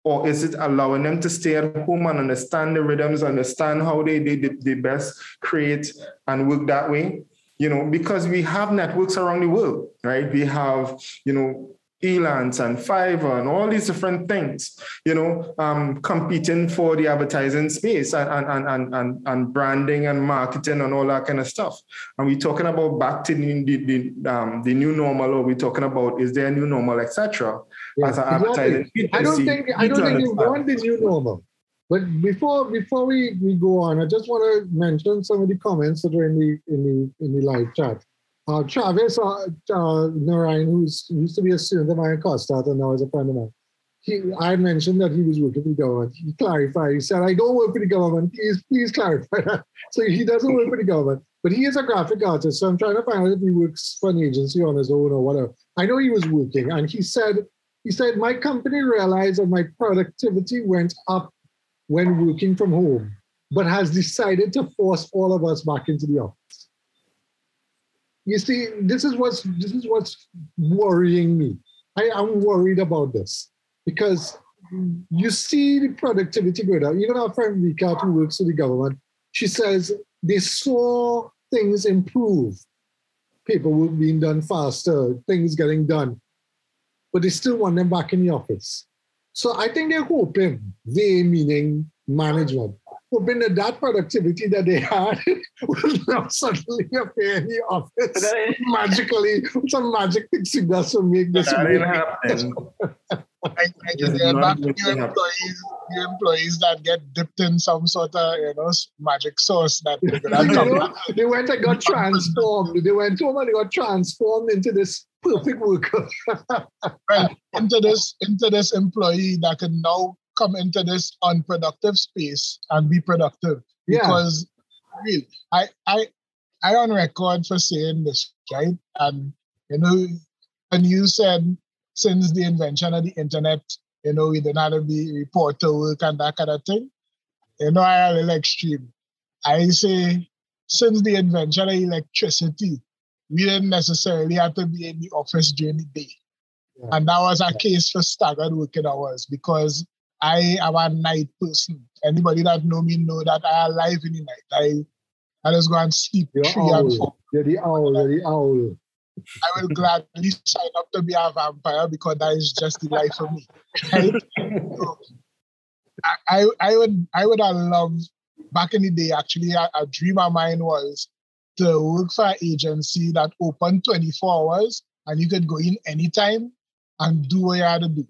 Or is it allowing them to stay at home and understand the rhythms, understand how they, they, they, they best create and work that way? You know, because we have networks around the world, right? We have, you know, Elance and Fiverr and all these different things, you know, um, competing for the advertising space and, and, and, and, and, and branding and marketing and all that kind of stuff. And we're talking about back to the, the, the, um, the new normal, or we're talking about is there a new normal, etc. Yeah, As an advertising I don't think I don't think we want the new normal. But before before we, we go on, I just want to mention some of the comments that are in the in the in the live chat. Uh, Travis uh, uh, Narayan, who used to be a student of at Costa and now is a friend of mine. He, I mentioned that he was working for the government. He clarified. He said, "I don't work for the government. Please, please clarify that." So he doesn't work for the government, but he is a graphic artist. So I'm trying to find out if he works for an agency on his own or whatever. I know he was working, and he said he said, My company realized that my productivity went up when working from home, but has decided to force all of us back into the office. You see, this is what's this is what's worrying me. I am worried about this because you see the productivity going down. Even our friend Rika, who works for the government, she says they saw things improve. Paperwork being done faster, things getting done but they still want them back in the office. So I think they're hoping, they meaning management, hoping that that productivity that they had will now suddenly appear in the office But that magically. Some magic pixie dust will make this That ain't work. happening. I, I It's just hear not back going to to your happen. employees, your employees that get dipped in some sort of you know magic sauce that they're You know, they went and got transformed. They went home and they got transformed into this perfect worker. well, into this into this employee that can now come into this unproductive space and be productive. Yeah. Because real, I I I on record for saying this, right? And you know, when you said since the invention of the internet, you know, we didn't have to be reporter work and that kind of thing. You know, I a little extreme. I say since the invention of electricity, we didn't necessarily have to be in the office during the day. Yeah. And that was a case for staggered working hours because I am a night person. Anybody that know me know that I alive in the night. I I just go and sleep You're three and four. You're the owl. You're the owl. I will gladly sign up to be a vampire because that is just the life for me. Right? So, I, I I would I would have loved back in the day actually a, a dream of mine was to work for an agency that opened 24 hours and you could go in anytime and do what you had to do.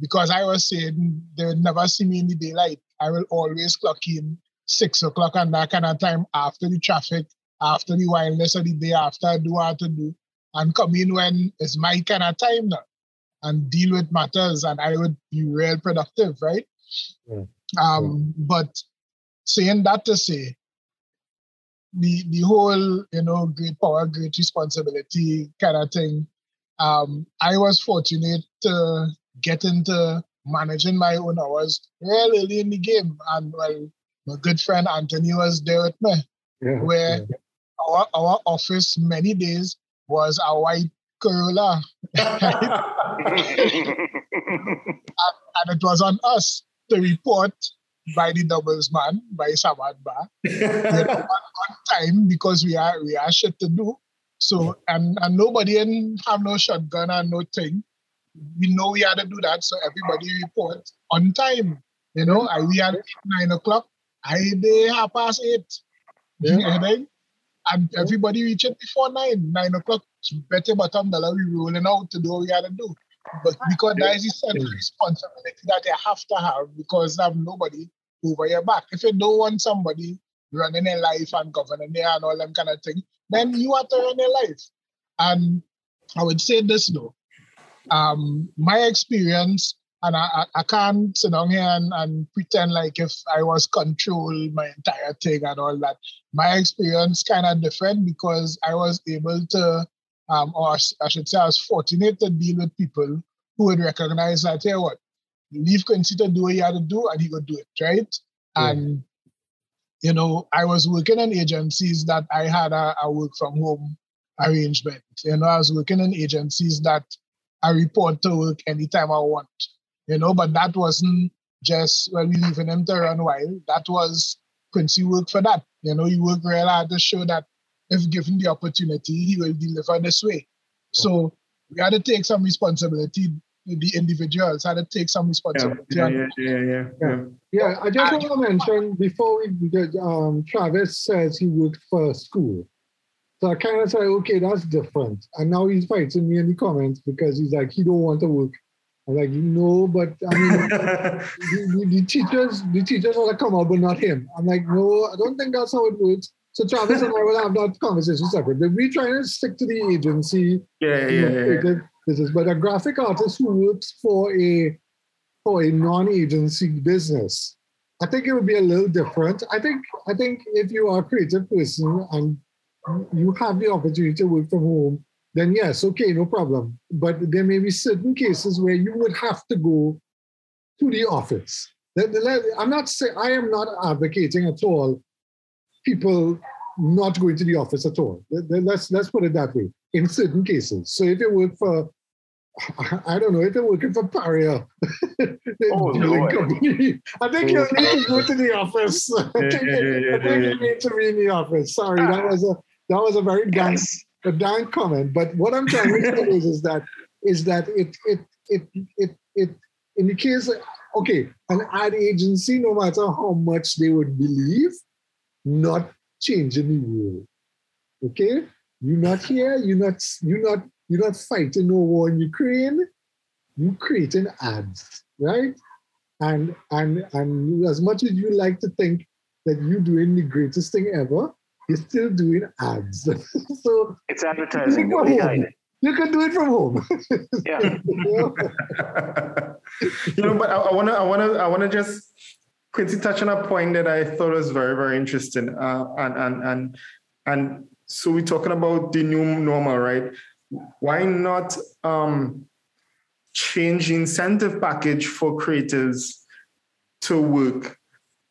Because I was saying they would never see me in the daylight. I will always clock in six o'clock and that kind of time after the traffic, after the wildness of the day, after I do what I to do, and come in when it's my kind of time now and deal with matters and I would be real productive, right? Yeah. Um, but saying that to say, the the whole, you know, great power, great responsibility kind of thing. Um, I was fortunate to get into managing my own hours real early in the game. And well, my good friend Anthony was there with me Yeah. where yeah. our, our office many days was a white Corolla. and it was on us to report by the doubles man, by Samad Bar. on, on time because we are we are shit to do. So and and nobody in have no shotgun and no thing. We know we had to do that, so everybody report on time. You know, I we had nine o'clock. I they half past eight. You know, right? and everybody reaching before nine, nine o'clock. Better bottom dollar we rolling out to do what we had to do. But because that is the central responsibility that you have to have because have nobody over your back. If you don't want somebody running their life and governing there and all them kind of thing, then you have to run your life. And I would say this though. Um, my experience, and I, I, can't sit down here and, and pretend like if I was control my entire thing and all that. My experience kind of different because I was able to, um, or I should say, I was fortunate to deal with people who would recognize that, hey, what, leave Quincy to do what he had to do and he could do it, right? Yeah. And you know, I was working in agencies that I had a, a work from home arrangement. You know, I was working in agencies that I report to work anytime I want. You know, but that wasn't just when we leaving him to run wild. That was Quincy work for that. You know, he worked real hard to show that if given the opportunity, he will deliver this way. So we had to take some responsibility. The individuals had to take some responsibility. yeah, on yeah, yeah, yeah, yeah. Yeah, I just want to mention before we because um, Travis says he worked for a school. So I kind of say, okay, that's different. And now he's fighting me in the comments because he's like, he don't want to work. I'm like, no, but I mean, the, the, the teachers, the teachers want to come out, but not him. I'm like, no, I don't think that's how it works. So Travis and I will have that conversation separate. But we trying to stick to the agency yeah, yeah, yeah, yeah. business. But a graphic artist who works for a for a non-agency business, I think it would be a little different. I think I think if you are a creative person and you have the opportunity to work from home, then yes, okay, no problem. But there may be certain cases where you would have to go to the office. I'm not saying I am not advocating at all people not going to the office at all. Let- let- Let's let's put it that way. In certain cases, so if you work for, I don't know, if you're working for Paria, Oh, company, I think you oh. need to go to the office. I Yeah, think, yeah, yeah, yeah, you need to be in the office. Sorry, that ah. was a that was a very dank Yes. a dank comment. But what I'm trying to say is, is that is that it it it it it in the case okay, an ad agency, no matter how much they would believe, not changing the rule. Okay? You're not here, you're not you're not you're not fighting no war in Ukraine, you're creating ads, right? And and and as much as you like to think that you're doing the greatest thing ever, you're still doing ads. so It's advertising. Go Nobody home. hide it. you can do it from home. Yeah. You know? but I, I wanna, I wanna, I wanna just quickly touch on a point that I thought was very, very interesting. Uh, and and and and so we're talking about the new normal, right? Why not um, change incentive package for creators to work?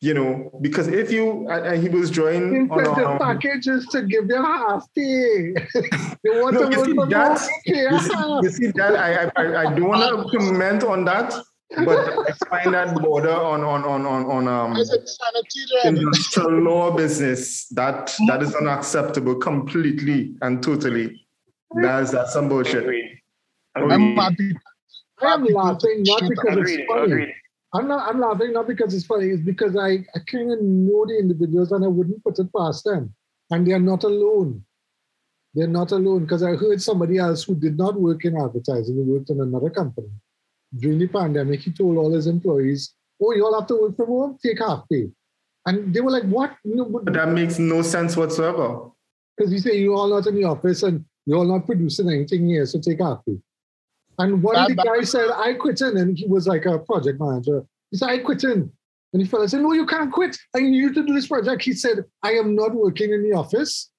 You know, because if you and and he was drawing on Incentive um, package is to give you half pay. you want No, to you work see, from that's- home, pay a you see, you see that I, I I- I don't want to comment on that, but I find that border on on on on on um As insanity, Ren. industrial law business that that is unacceptable completely and totally. That's that's some bullshit. Agreed. I'm Agreed. mad. I am laughing not because Agreed. it's funny. Agreed. I'm not. I'm laughing not because it's funny. It's because I, I kind of know the individuals and I wouldn't put it past them. And they're not alone. They're not alone because I heard somebody else who did not work in advertising, who worked in another company. During the pandemic, he told all his employees, "Oh, you all have to work from home. Take half pay." And they were like, "What? No, But that makes no sense whatsoever. because you say you're all not in the office and you're all not producing anything here, so take half pay. And one of the guys said, I quit in, and he was like a project manager. He said, I quit in. And the fella said, No, you can't quit. I need you to do this project. He said, I am not working in the office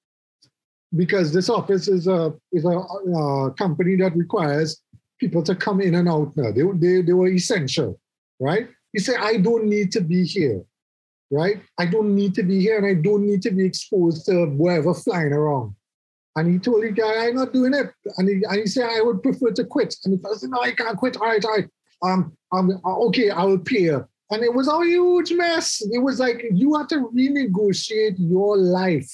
because this office is a is a, uh company that requires people to come in and out now. They, they, they were essential, right? He said, I don't need to be here, right? I don't need to be here and I don't need to be exposed to whatever flying around. And he told the guy, I'm not doing it. And he, and he said, I would prefer to quit. And the fellow said, No, I can't quit. All right, all right. Um, um, okay, I will pay. And it was a huge mess. It was like you have to renegotiate your life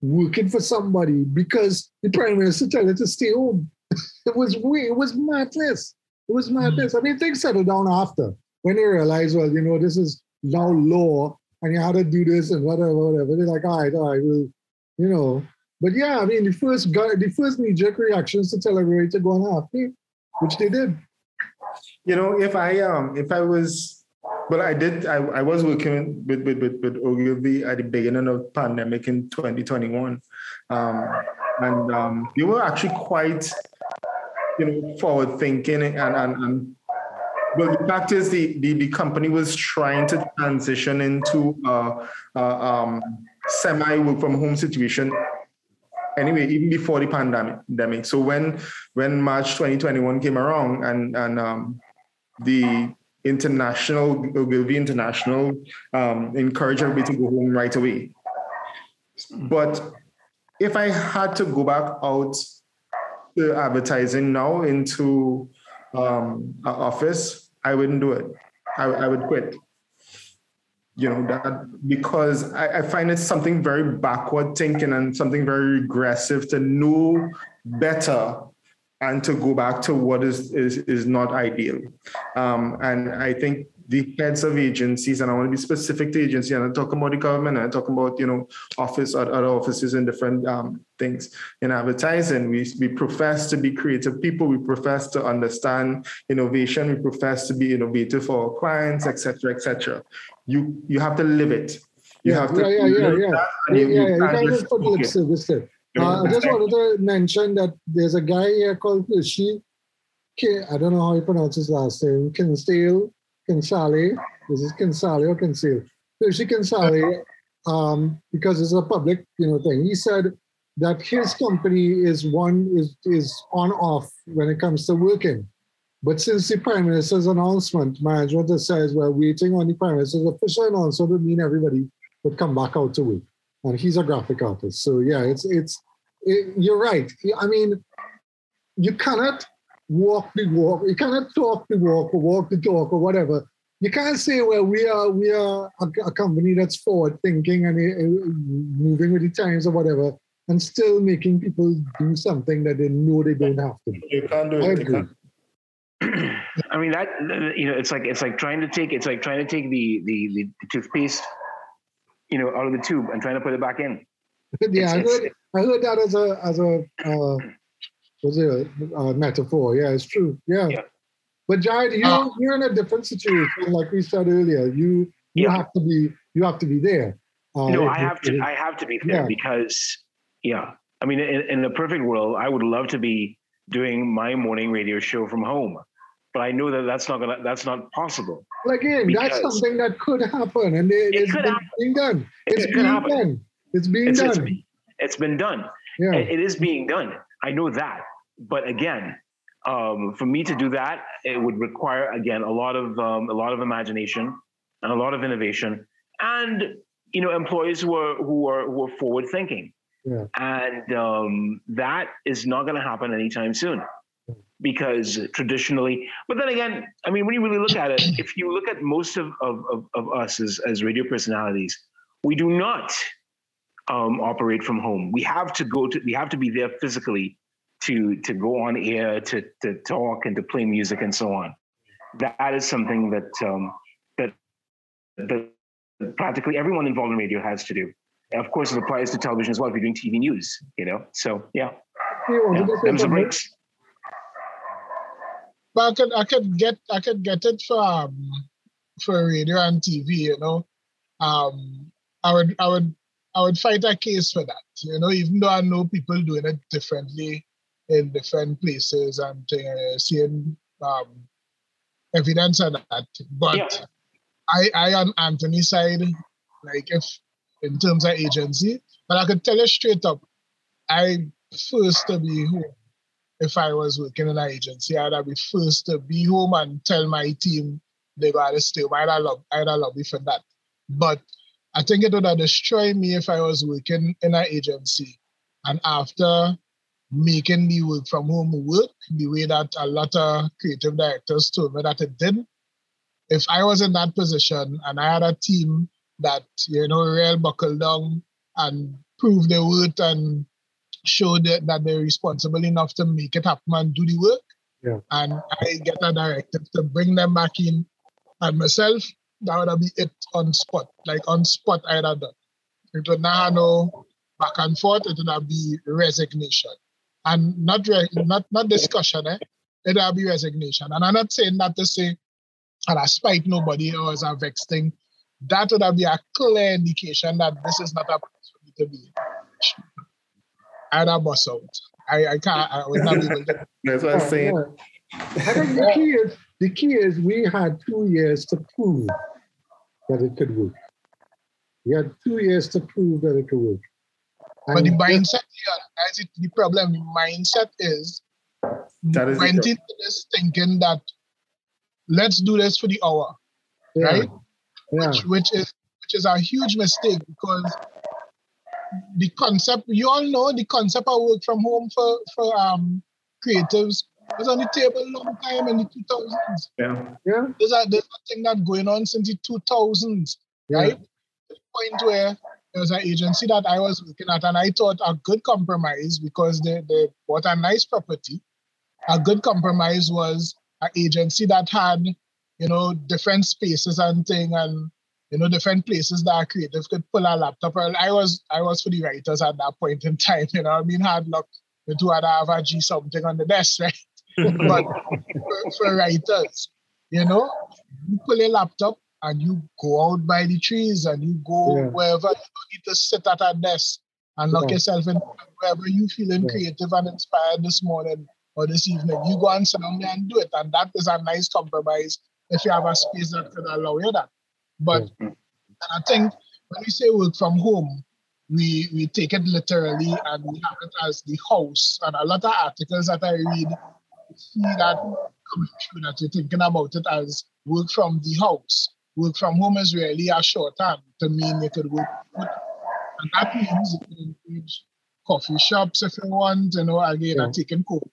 working for somebody because the prime minister told you to stay home. it was weird. It was madness. It was madness. I mean, things settled down after when they realized, well, you know, this is now law and you had to do this and whatever, whatever. They're like, all right, all right, well, you know. But yeah, I mean, the first the first knee-jerk reactions to tell everybody to go on happy, which they did. You know, if I um if I was well, I did I, I was working with with with, with Ogilvy at the beginning of pandemic in 2021. Um and um they were actually quite you know forward thinking and and, and well, the fact is, the, the, the company was trying to transition into a, a um, semi work from home situation anyway, even before the pandemic. So when when March 2021 came around and and um, the international Ogilvy International um, encouraged everybody to go home right away. But if I had to go back out to advertising now into um, office, I wouldn't do it. I, I would quit. You know that because I, I find it something very backward thinking and something very regressive to know better and to go back to what is is, is not ideal. Um, and I think the heads of agencies, and I want to be specific to agency, and I talk about the government, and I talk about you know office or other offices and different um, things in advertising. We we profess to be creative people. We profess to understand innovation. We profess to be innovative for our clients, etc., etc. You you have to live it. You yeah, have to yeah, yeah, yeah, yeah. you- yeah, you yeah, you just- just put okay. lip service. Uh, I just wanted to mention that there's a guy here called she I don't know how you pronounce his last name. Kinsale, This Is Kinsale or Kinsale? Hershey Kinsale, um, because it's a public, you know, thing. He said that his company is one is is on off when it comes to working. But since the prime minister's announcement, management says we're waiting on the prime minister's official announcement would mean everybody would come back out to work and he's a graphic artist. So yeah, it's it's it, you're right. I mean, you cannot walk the walk. You cannot talk the walk or walk the talk or whatever. You can't say, well, we are we are a, a company that's forward thinking and uh, moving with the times or whatever, and still making people do something that they know they don't have to. You can't do I it. You agree. can't. I mean that you know it's like it's like trying to take it's like trying to take the the, the toothpaste you know out of the tube and trying to put it back in. yeah, I heard, I heard that as a as a uh, was it a, a metaphor? Yeah, it's true. Yeah. Yeah. But Jared, you Uh, you're in a different situation, like we said earlier. You you Yeah. have to be you have to be there. Uh, no, I have to it- I have to be there Yeah. because yeah. I mean in, in a perfect world, I would love to be doing my morning radio show from home. But I know that that's not gonna that's not possible. Well, again, that's something that could happen, and it, It it's been happen. being done. It It's could being happen. done. It's being It's, it's, done. it's been done. yeah. It- it is being done. I know that. But again, um, for me to do that, it would require again a lot of um, a lot of imagination and a lot of innovation, and you know employees who are who are who are forward thinking. Yeah. And um, that is not going to happen anytime soon, because traditionally. But then again, I mean, when you really look at it, if you look at most of of, of, of us as as radio personalities, we do not um, operate from home. We have to go to, we have to be there physically to to go on air, to to talk, and to play music and so on. That is something that um, that that practically everyone involved in radio has to do. And of course, it applies to television as well. If you're doing TV news, you know. So yeah, You yeah. to them's the breaks. But I could I could get I could get it for um, for radio and TV, you know. Um I would I would I would fight a case for that. You know, even though I know people doing it differently in different places and uh, seeing um evidence of that. But Yeah. I I on Anthony's side, like if in terms of agency, but I could tell you straight up, I first to be home if I was working in an agency, I'd be first to be home and tell my team they gotta stay home. I'd love, I'd lobby for that. But I think it would have destroyed me if I was working in an agency. And after making the work from home work, the way that a lot of creative directors told me that it did, if I was in that position and I had a team that, you know, real buckle down and prove their worth and showed that, that they're responsible enough to make it happen and do the work. Yeah. And I get a directive to bring them back in. And myself, that would be it on spot. Like on spot, I'd have done. It would not have no back and forth, it would have be resignation. And not re- not not discussion, eh? It'll be resignation. And I'm not saying that to say and I spite nobody or as a vex thing. That would be a clear indication that this is not a place for me to be. I'd have bust out. I, I can't I would not be able to That's what I'm saying. Yeah. I think the key is the key is we had two years to prove that it could work. We had two years to prove that it could work. But the mindset here, that's it, the problem. The mindset is That is went into this thinking that let's do this for the hour, yeah, right? Yeah, Which, which is which is a huge mistake because the concept you all know the concept of work from home for for um creatives was on the table a long time in the 2000s. Yeah. yeah, There's a there's a thing that going on since the 2000s, yeah. right? The point where there was an agency that I was looking at, and I thought a good compromise because they, they bought a nice property. A good compromise was an agency that had, you know, different spaces and thing, and you know, different places that a creative could pull a laptop. I was I was for the writers at that point in time, you know. I mean, hard luck with who had have a G something on the desk, right? but for, for writers, you know, pull a laptop and you go out by the trees and you go Yeah. wherever you don't need to sit at a desk and lock Yeah. yourself in wherever you feeling Yeah. creative and inspired this morning or this evening. You go and sit down there and do it. And that is a nice compromise if you have a space that could allow you that. But and I think when we say work from home, we we take it literally and we have it as the house. And a lot of articles that I read see that coming through that you're thinking about it as work from the house. Work from home is really a shorthand to mean you could work. And that means you can engage coffee shops if you want, you know, again, Yeah. I'm taking COVID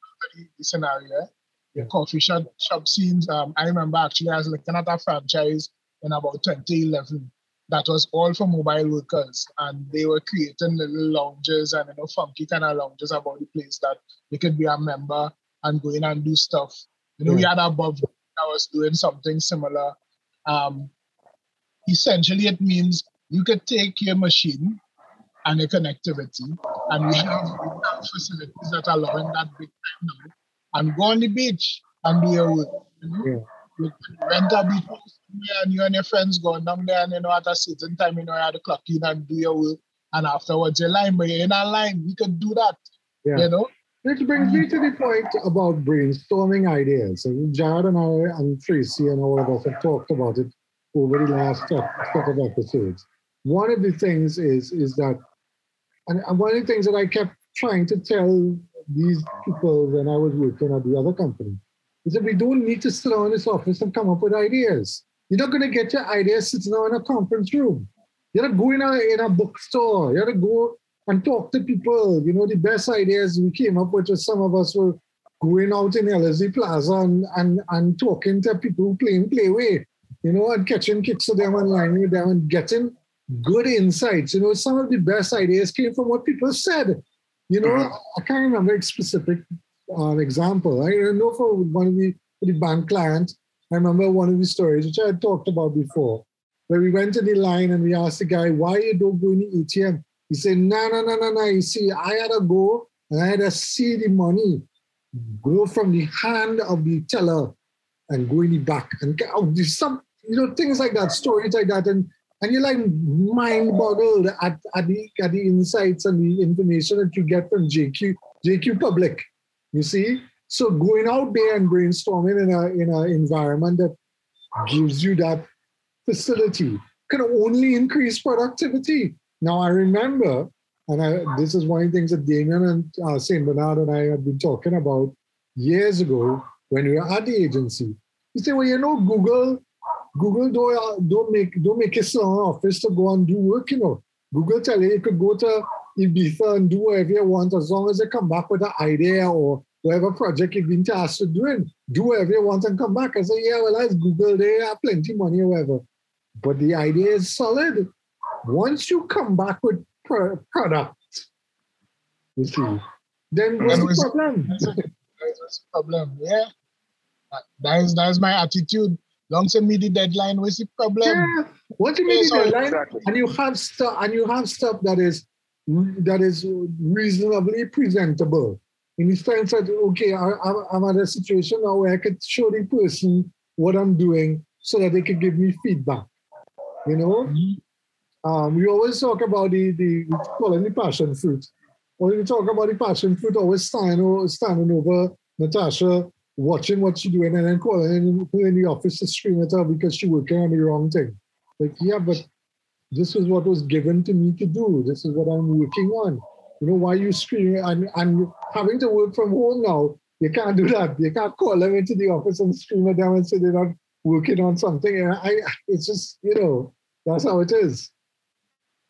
scenario. The coffee shop shop scenes. Um, I remember actually I was looking at a franchise in about 2011 that was all for mobile workers and they were creating little lounges and you know funky kind of lounges about the place that you could be a member and go in and do stuff. You know, we had above that was doing something similar. Um, essentially, it means you could take your machine and your connectivity, and we have, we have facilities that are allowing that big time now, and go on the beach and do your work. You know? Yeah. You rent a beach house somewhere and you and your friends go down there and you know at a certain time you know you have to clock in and do your work and afterwards you're line, but you're in a line. We could do that. Yeah. You know? Which brings me to the point about brainstorming ideas. And Jared and I and Tracy and all of us have talked about it over the last set of episodes. One of the things is is that, and one of the things that I kept trying to tell these people when I was working at the other company is that we don't need to sit down in this office and come up with ideas. You're not going to get your ideas sitting down in a conference room. You gotta go in a in a bookstore. You gotta go and talk to people. You know, the best ideas we came up with was some of us were going out in LSD Plaza and, and, and talking to people who playing playway, you know, and catching kicks of them and lining with them and getting good insights. You know, some of the best ideas came from what people said. You know, I can't remember a specific uh, example. I know for one of the, the bank clients, I remember one of the stories which I had talked about before, where we went to the line and we asked the guy, why you don't go in the ATM? He said, no, no, no, no, no. You see, I had to go and I had to see the money go from the hand of the teller and go in the back and get out. Some, you know, things like that, stories like that. And and you're like mind boggled at, at the at the insights and the information that you get from JQ, JQ Public. You see? So going out there and brainstorming in a in an environment that gives you that facility can only increase productivity. Now I remember, and I, this is one of the things that Damien and uh, Saint Bernard and I had been talking about years ago when we were at the agency. He said, "Well, you know, Google, Google don't uh, don't make don't make it an office to go and do work. You know, Google tell you you could go to Ibiza and do whatever you want as long as you come back with an idea or whatever project you've been tasked with doing. Do whatever you want and come back. I say, yeah, well, that's Google. They have plenty money or whatever. But the idea is solid. Once you come back with pro- product, you see, then what's the problem? That's a, that's a problem. Yeah. That- is that is my attitude. Long send me the deadline. What's the problem? Yeah. Once you meet the deadline, Exactly. and you have stuff and you have stuff that is that is reasonably presentable in the sense that okay I, I'm, I'm at a situation now where I could show the person what I'm doing so that they could give me feedback you know Mhm. Um, we always talk about the the we call it the passion fruit when we talk about the passion fruit always standing, standing over Natasha watching what she's doing and then calling in, in the office to scream at her because she's working on the wrong thing like yeah but this is what was given to me to do. This is what I'm working on. You know, why you screaming? And, and having to work from home now, you can't do that. You can't call them into the office and scream at them and say they're not working on something. And I, it's just, you know, that's how it is.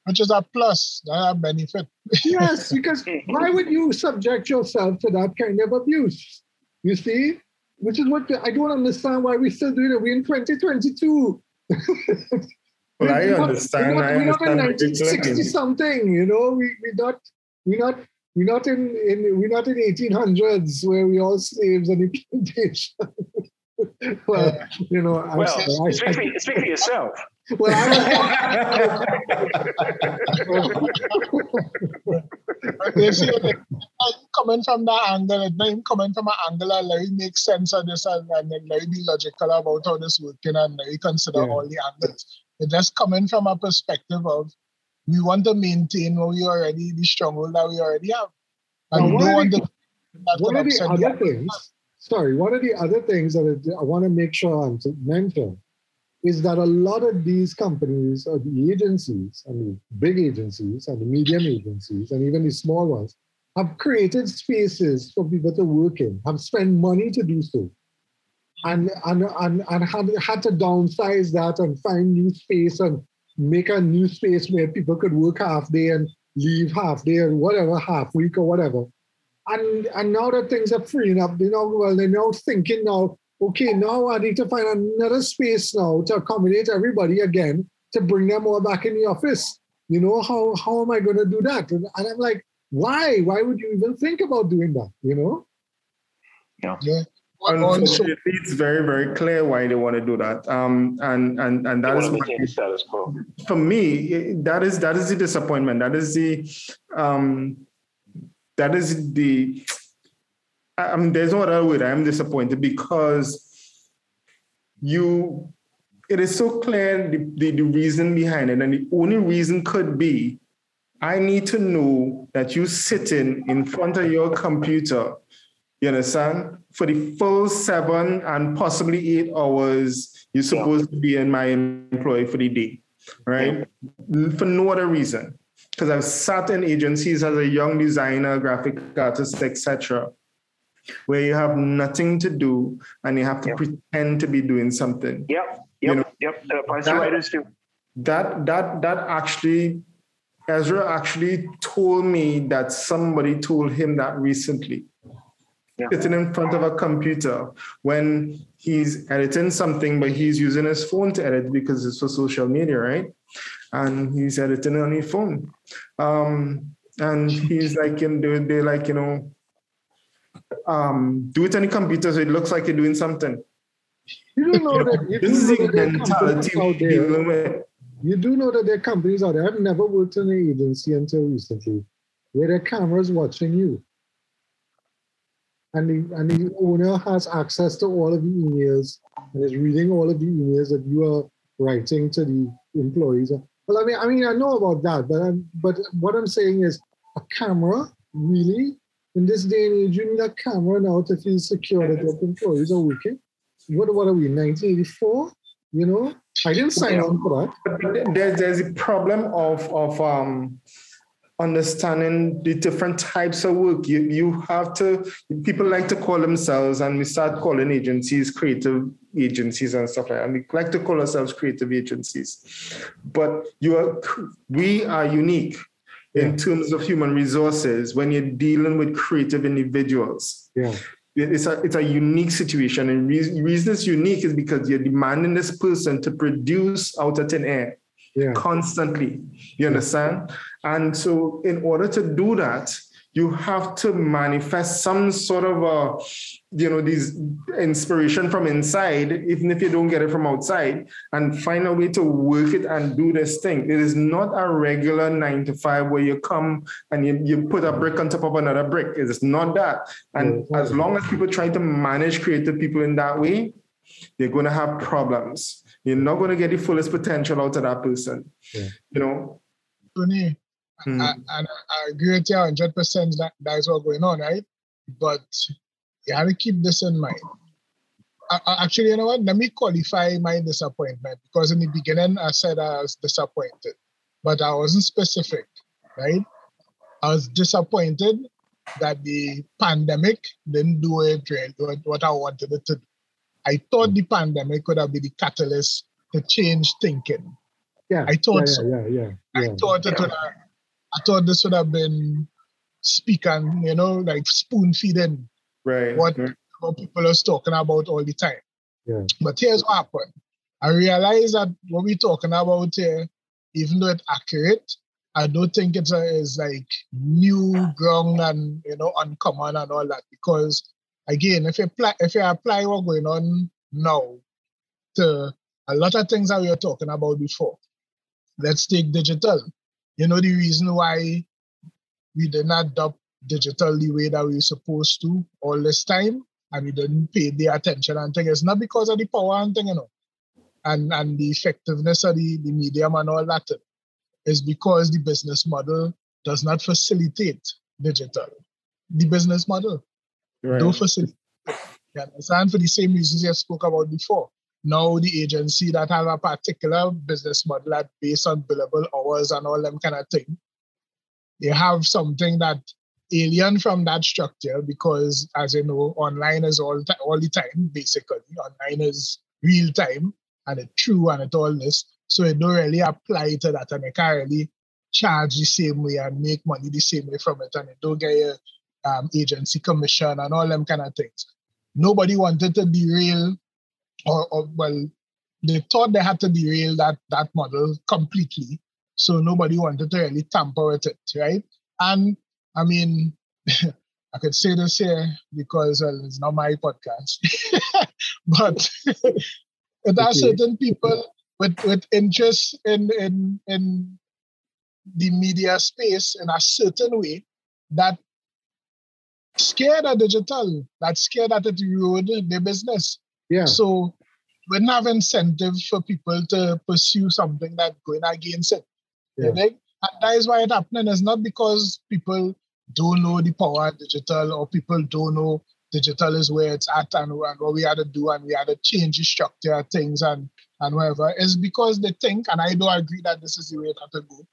Which is a plus, that a benefit. Yes, because why would you subject yourself to that kind of abuse? You see? Which is what I don't understand why we still doing it. We're in 2022. Well, I We're not- understand. We're not, I we're not in understand. what you're 1960 something, you know. We we not we not we're not in, in we're not in 1800s where we all slaves on the plantation. well, you know, I'm Well, sorry, speak for, speak for yourself. I, well, I you see, like, like, coming from that angle, it not even coming from an angle that Larry makes sense of this and, and then Larry be logical about how this working and Larry consider Yeah. all the angles. It just coming from a perspective of we want to maintain what we already, the stronghold that we already have. And Now, we one don't of want the- to that one of the other things, sorry, one of the other things that I, I want to make sure I'm to mention is that a lot of these companies or the agencies and the big agencies and the medium agencies and even the small ones have created spaces for people to work in, have spent money to do so. And, and, and, and had, had to downsize that and find new space and make a new space where people could work half day and leave half day or whatever, half week or whatever. And and now that things are freeing up, you know, well, they're now thinking now, okay, now I need to find another space now to accommodate everybody again to bring them all back in the office. You know, how how am I going to do that? And, and I'm like, why? Why would you even think about doing that? You know? Yeah. Also, Unfortunately, it's very, very clear why they want to do that. Um, and and and that is that want is to why- maintain the status quo. for me, that is that is the disappointment. That is the um, that is the. I mean, there's no other word. I am disappointed because you. It is so clear the, the, the reason behind it, and the only reason could be, I need to know that you sitting in front of your computer, you understand, for the full seven and possibly eight hours you're supposed to be in my employ for the day right? For no other reason. Because I've sat in agencies as a young designer, graphic artist, etc., where you have nothing to do and you have to Yeah. pretend to be doing something. Yep, yep, You know, yep. That- writers too. That that that actually, Ezra actually told me that somebody told him that recently. Yeah. Sitting in front of a computer when he's editing something, but he's using his phone to edit because it's for social media, right? And he's editing on his phone. Um, and he's like, you know, they're like, you know, um, do it on the computer so it looks like you're doing something. You do know that you This is know the that mentality out there. with. You do know that there are companies out there. I've never worked in an agency until recently, where there are cameras watching you. And the, and the owner has access to all of the emails and is reading all of the emails that you are writing to the employees. Well, I mean, I mean, I know about that, but I'm, but what I'm saying is, a camera really in this day and age, you need a camera now to feel secure that your employees are working. What what are we? 1984? You know, I didn't sign on for that. But there, there's a problem of of um, understanding the different types of work. You you have to. People like to call themselves, and we start calling agencies creative agencies and stuff like that. And we like to call ourselves creative agencies, but you are. We are unique. In terms of human resources when you're dealing with creative individuals. Yeah. It's a it's a unique situation, and re- reason it's unique is because you're demanding this person to produce out of thin air Yeah. constantly. You understand? And so, in order to do that, you have to manifest some sort of a, you know, these inspiration from inside, even if you don't get it from outside, and find a way to work it and do this thing. It is not a regular nine to five where you come and you, you put a brick on top of another brick. It is not that. And Yeah. as long as people try to manage creative people in that way, they're going to have problems. You're not going to get the fullest potential out of that person. Yeah. You know, Hmm. I, and I agree with you 100% that that is what's going on, right? But you have to keep this in mind. I, actually, you know what? Let me qualify my disappointment because in the beginning I said I was disappointed, but I wasn't specific, right? I was disappointed that the pandemic didn't do it really what, what I wanted it to do. I thought the pandemic could have been the catalyst to change thinking. Yeah. I thought yeah, so. yeah, yeah, yeah, I thought it would have, I thought this would have been speaking, you know, like spoon feeding right? What- right. what people are talking about all the time. Yeah. But here's what happened. I realized that what we're talking about here, even though it's accurate, I don't think it's a, is like new ground and you know uncommon and all that. Because again, if you apply if you apply what's going on now to a lot of things that we were talking about before, let's take digital. You know the reason why we did not adopt digital the way that we were supposed to all this time and we didn't pay the attention and thing. It's not because of the power and thing, you know, and and the effectiveness of the, the medium and all that. It's because the business model does not facilitate digital. The business model right. don't facilitate. You understand? For the same reasons I spoke about before. Now the agency that have a particular business model that based on billable hours and all them kind of thing, they have something that alien from that structure because as you know, online is all ti- all the time, basically. Online is real time and it's true and it all this. So it don't really apply to that and it can't really charge the same way and make money the same way from it and it don't get a um, agency commission and all them kind of things. Nobody wanted to derail or, or well, they thought they had to derail that that model completely. So nobody wanted to really tamper with it, right? And I mean, I could say this here because well, it's not my podcast, but there Okay. certain people with with interest in in in the media space in a certain way that scared of digital, that scared that it ruined their business. Yeah. So we don't have incentive for people to pursue something that going against it. Yeah. think? And that is why it's happening. It's not because people don't know the power of digital or people don't know digital is where it's at and, and what we had to do and we had to change the structure of things and, and whatever. It's because they think, and I don't agree that this is the way it had to go.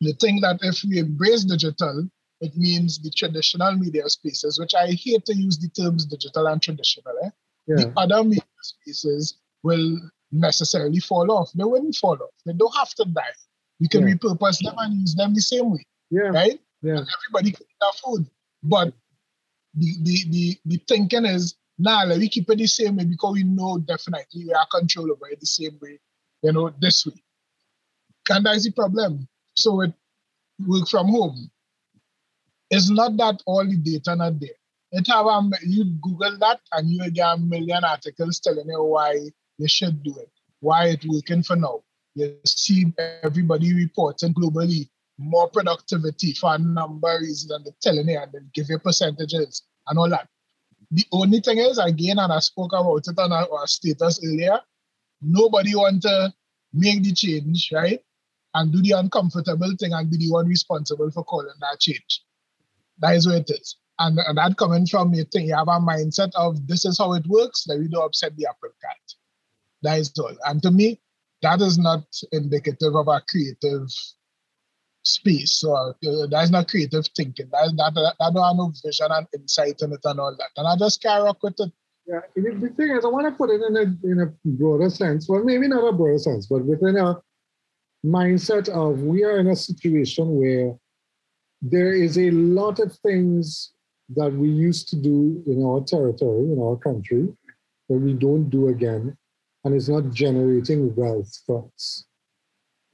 They think that if we embrace digital, it means the traditional media spaces, which I hate to use the terms digital and traditional. Eh? Yeah. the other spaces will necessarily fall off. They wouldn't fall off. They don't have to die. We can Yeah. repurpose them and use them the same way, Yeah. right? Yeah. Everybody can eat their food. But the, the, the, the thinking is, nah, let me keep it the same way because we know definitely we are control over it the same way, you know, this way. And that's the problem. So it work from home. It's not that all the data not there. Have you Google that and you get a million articles telling you why you should do it, why it's working for now. You see everybody reporting globally more productivity for a number of reasons and they're telling you and they give you percentages and all that. The only thing is, again, and I spoke about it on our, our status earlier, nobody want to make the change, right? And do the uncomfortable thing and be the one responsible for calling that change. That is what it is. And, and that coming from you think you have a mindset of this is how it works, that we don't upset the apple cart. That is all. And to me, that is not indicative of a creative space. or uh, that's not creative thinking. That, that, that, that don't have no vision and insight in it and all that. And I just carry on with it. Yeah, the thing is, I want to put it in a in a broader sense. Well, maybe not a broader sense, but within a mindset of we are in a situation where there is a lot of things that we used to do in our territory, in our country, that we don't do again, and it's not generating wealth for us.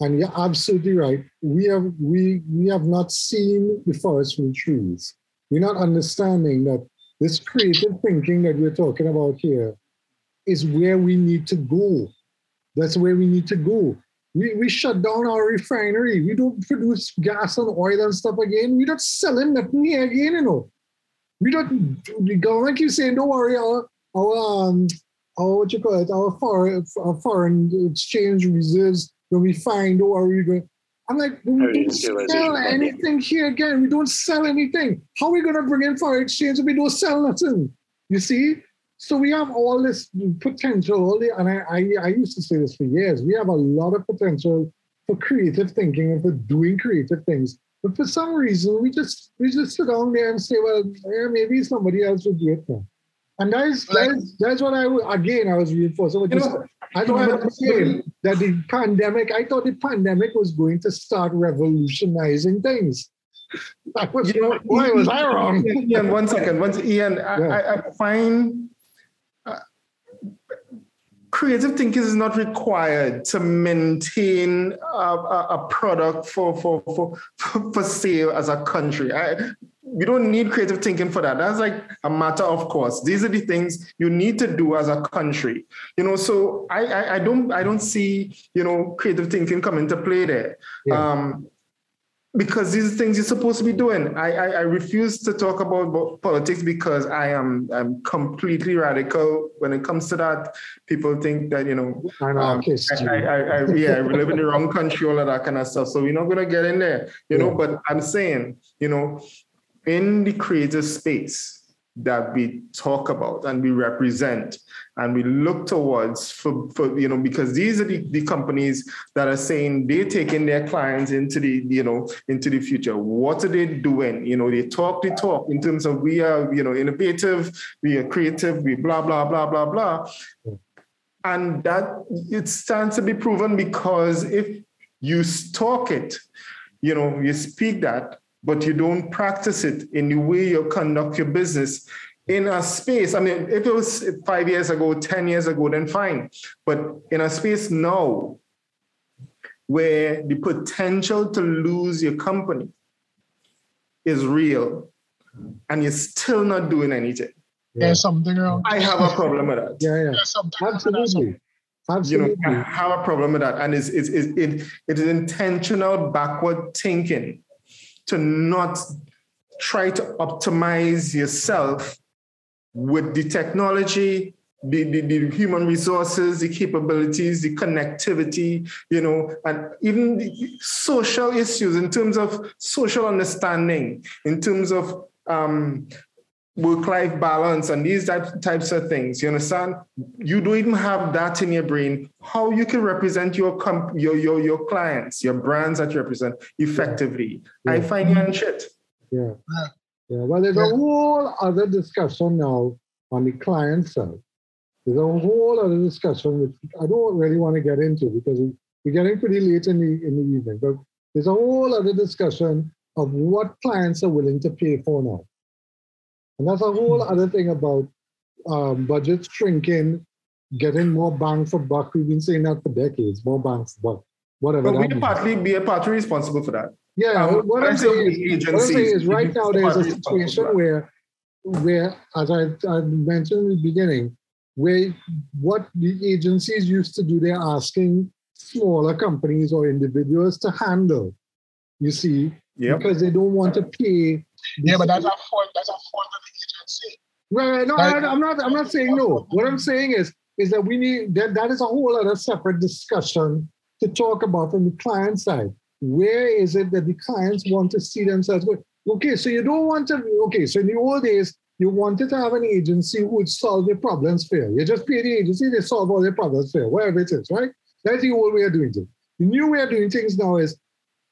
And you're absolutely right. We have we we have not seen the forest from trees. We're not understanding that this creative thinking that we're talking about here is where we need to go. That's where we need to go. We, we shut down our refinery. We don't produce gas and oil and stuff again. We're not selling nothing here again, you know. We don't, the government keeps saying, don't worry, our, our, um, our what you call it, our foreign, our foreign exchange reserves when be fine don't worry. I'm like, we don't Industrialization sell anything here again. We don't sell anything. How are we going to bring in foreign exchange if we don't sell nothing? You see? So we have all this potential, all the, and I, I, I used to say this for years. We have a lot of potential for creative thinking and for doing creative things. But for some reason, we just we just sit down there and say, well, eh, maybe somebody else would do it now. And that is, that is that's what I would again I was reinforcing. What You know. I thought I but- was saying that the pandemic. I thought the pandemic was going to start revolutionizing things. Was, You know, why was I wrong? Ian, one second. One, Ian, I, Yeah. I, I find creative thinking is not required to maintain a, a, a product for, for, for, for sale as a country. I, we don't need creative thinking for that. That's like a matter of course. These are the things you need to do as a country. You know, so I, I, I don't I don't see, you know, creative thinking come into play there. Yeah. Um, because these are things you're supposed to be doing. I, I, I refuse to talk about politics because I am I'm completely radical when it comes to that. People think that you know um. I, I, I, I, yeah, we live in the wrong country, all of that kind of stuff. So we're not gonna get in there, you know. But I'm saying, you know, in the creative space that we talk about and we represent and we look towards for, for you know because these are the, the companies that are saying they're taking their clients into the you know into the future. What are they doing? You know they talk they talk in terms of we are you know innovative we are creative we blah blah blah blah blah. And that it stands to be proven because if you talk it you know you speak that but you don't practice it in the way you conduct your business in a space i mean if it was five years ago 10 years ago then fine but in a space now where the potential to lose your company is real and you're still not doing anything There's something wrong. i have a problem with that Yeah, yeah. There's something wrong. Absolutely. you know, I have a problem with that. And it's, it's, it's, it, it is intentional backward thinking to not try to optimize yourself with the technology, the, the, the human resources, the capabilities, the connectivity, you know, and even the social issues in terms of social understanding, in terms of um, work-life balance and these type, types of things. You understand? You don't even have that in your brain. How you can represent your comp- your your your clients, your brands that you represent effectively. I Yeah. find you on shit. Yeah. Yeah. Yeah. Well, there's a whole other discussion now on the client side. There's a whole other discussion which I don't really want to get into because we- we're getting pretty late in the in the evening. But there's a whole other discussion of what clients are willing to pay for now. And that's a whole other thing about um, budgets shrinking, getting more bang for buck. We've been saying that for decades, more bang for buck, whatever. But we partly be a partly responsible for that. Yeah, Um, what I'm saying is, what I'm saying is right now there's a situation where, where, as I, I mentioned in the beginning, where what the agencies used to do, they're asking smaller companies or individuals to handle. You see, Yep. because they don't want to pay. Yeah, but that's a fault. That's a fault of the agency. Right, right, no, Like- I, I'm not. I'm not saying no. What I'm saying is, is that we need that. That is a whole other separate discussion to talk about from the client side. Where is it that the clients want to see themselves? Okay, so you don't want to. Okay, so in the old days, you wanted to have an agency who would solve your problems for you. You just pay the agency, they solve all your problems for you, whatever it is, right? That's the old way of doing things. The new way of doing things now is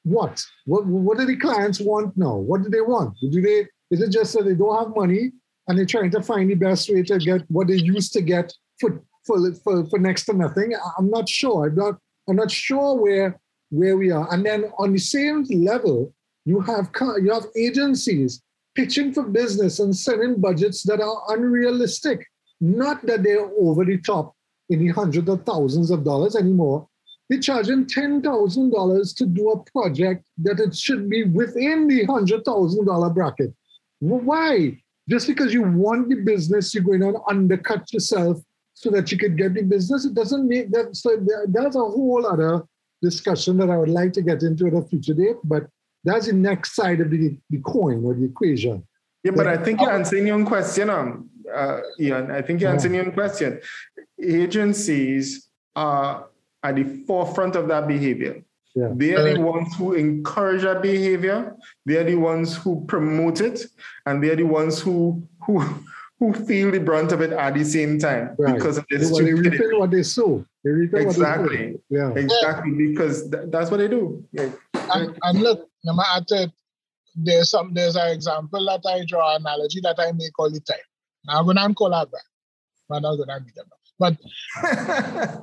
what? What what do the clients want now? What do they want? Do they is it just that they don't have money and they're trying to find the best way to get what they used to get for for for, for next to nothing? I'm not sure. I'm not I'm not sure where where we are. And then on the same level, you have you have agencies pitching for business and sending budgets that are unrealistic. Not that they're over the top in the hundreds of thousands of dollars anymore. They're charging ten thousand dollars to do a project that it should be within the hundred thousand dollar bracket. Why? Just because you want the business, you're going to undercut yourself so that you could get the business. It doesn't make that. So that's a whole other discussion that I would like to get into at a future date. But that's the next side of the, the coin or the equation. Yeah, but I think you're answering your own question, um, uh, Ian. I think you're answering your own question. Agencies are at the forefront of that behavior. Yeah. They are the Uh, ones who encourage that behavior. They are the ones who promote it, and they are the ones who who who feel the brunt of it at the same time Right. because of this Well, they stupidity. reaping what they sow. They reaping what they Exactly. sow. Yeah. Exactly, because th- that's what they do. Yeah. And, and look, no matter it, there's some there's an example that I draw analogy that I make all the time. Now I'm gonna call that back. I'm gonna be them. But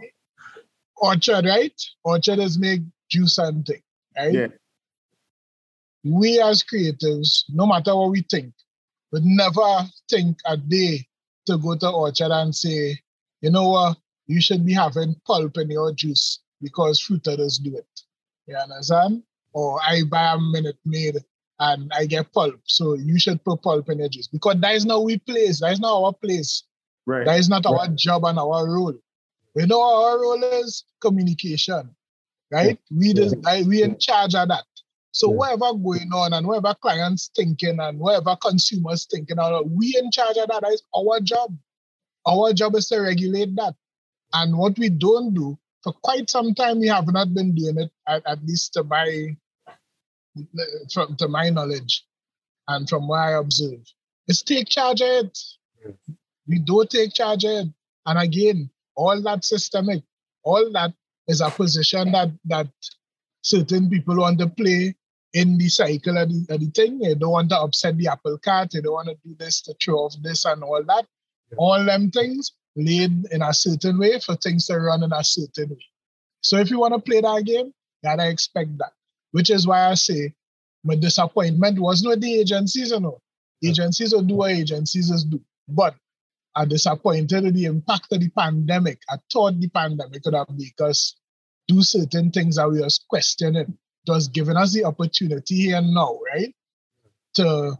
orchard, right? Orchard is make juice and thing, right? Yeah. We as creatives, no matter what we think, would never think a day to go to orchard and say, you know what, you should be having pulp in your juice because fruit fruiters do it. You understand? Or I buy a minute maid and I get pulp. So you should put pulp in your juice. Because that is not we place. That is not our place. right. That is not our job and our role. We know our role is communication, right? We just like, we in charge of that. So Yeah. whatever going on and whatever clients thinking and whatever consumers thinking, we in charge of that. That is our job. Our job is to regulate that. And what we don't do for quite some time, we have not been doing it. At, at least to my from to my knowledge and from what I observe, is take charge of it. We don't take charge of it. And again, all that systemic, all that is a position that that certain people want to play in the cycle of the, of the thing. They don't want to upset the apple cart. They don't want to do this to throw off this and all that. All them things laid in a certain way for things to run in a certain way. So if you want to play that game, you gotta expect that. Which is why I say my disappointment was not the agencies, you know. Agencies will do what agencies is do. But I'm disappointed with the impact of the pandemic. I thought the pandemic could have made us do certain things that we was questioning. It was giving us the opportunity here now, right? To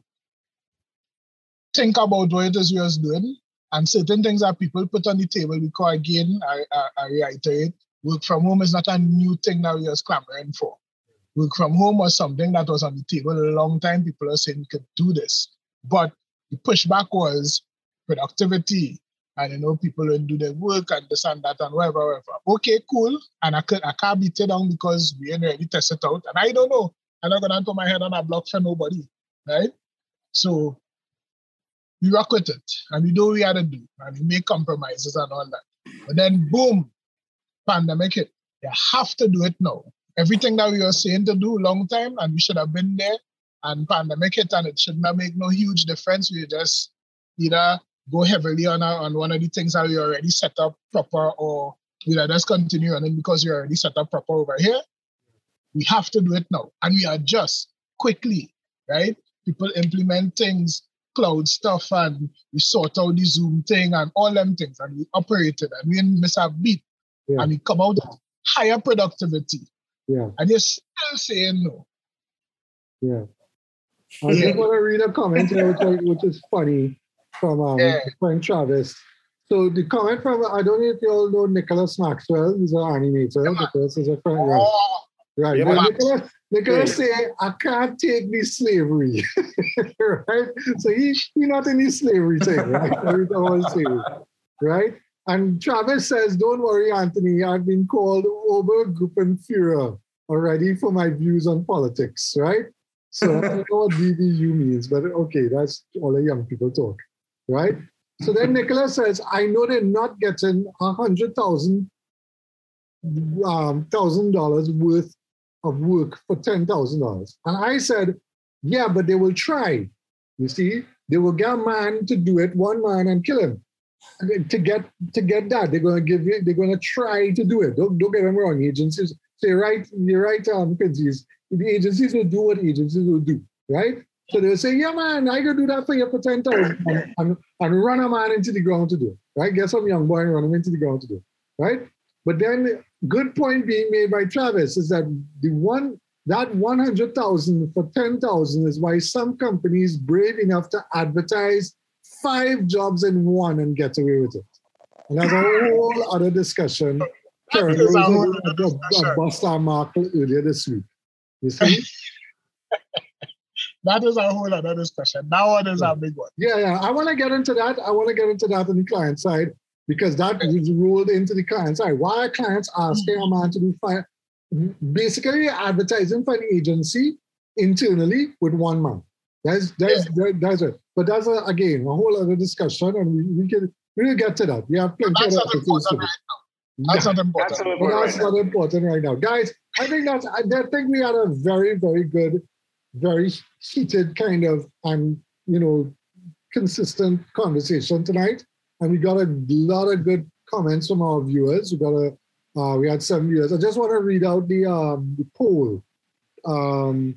think about what it is we was doing and certain things that people put on the table because again, I, I, I reiterate, work from home is not a new thing that we was clamoring for. Work from home was something that was on the table a long time. People are saying could do this. But the pushback was productivity and you know people will do their work and this and that and whatever, whatever. Okay, cool. And I could I can't beat it down because we ain't to test it out. And I don't know. I'm not gonna put my head on a block for nobody. Right? So we rock with it and we do what we had to do and we make compromises and all that. But then boom, pandemic hit. You have to do it now. Everything that we were saying to do long time and we should have been there and pandemic hit and it should not make no huge difference. We just either go heavily on, a, on one of the things that we already set up proper or we let us continue running because we already set up proper over here. We have to do it now and we adjust quickly, right? People implement things, cloud stuff, and we sort out the Zoom thing and all them things and we operate it and we miss a beat Yeah. and we come out with higher productivity Yeah. and you're still saying no. Yeah. I just want to read a comment here, which, which is funny from um, Yeah. friend Travis. So the comment from, I don't know if you all know Nicholas Maxwell. He's an animator. Yeah. Nicholas is a friend. Right. Oh, right. Yeah. Nicholas, Nicholas say, I can't take this slavery. right? So he, he not in this slavery thing, right? He's all slavery. Right? And Travis says, Don't worry, Anthony. I've been called Obergruppenführer already for my views on politics, right? So I don't know what DVU means, but okay, that's all the young people talk, right? So then Nicholas says, I know they're not getting a hundred thousand um, thousand dollars worth of work for ten thousand dollars. And I said, Yeah, but they will try. You see, they will get a man to do it, one man, and kill him. To get to get that, they're gonna give you, they're gonna try to do it. Don't, don't get them wrong, agencies. So you're right, you're right, um, Quincy's. The agencies will do what agencies will do, right? So they'll say, yeah, man, I can do that for you for 10,000 and, and, and run a man into the ground to do it, right? Get some young boy and run him into the ground to do it, right? But then, good point being made by Travis is that the one that 100,000 for 10,000 is why some companies brave enough to advertise five jobs in one and get away with it. And that's a whole other discussion. Karen a was a- a- bust our mark earlier this week. You see? That is a whole other discussion. That one is a big one. Yeah, yeah. I want to get into that. I want to get into that on the client side because that is ruled into the client side. Why are clients asking hmm. a man to do fire? Basically, advertising for an agency internally with one man. That's that's that- that's it. But that's a, again a whole other discussion, and we, we can we will get to that. We have plenty That's of not to important do. right now. That's not important. That's important that's right now. not important right now, guys. I think that's I I think we had a very very good, very heated kind of and you know consistent conversation tonight, and we got a lot of good comments from our viewers. We got a uh, we had seven viewers. I just want to read out the um, the poll. Um,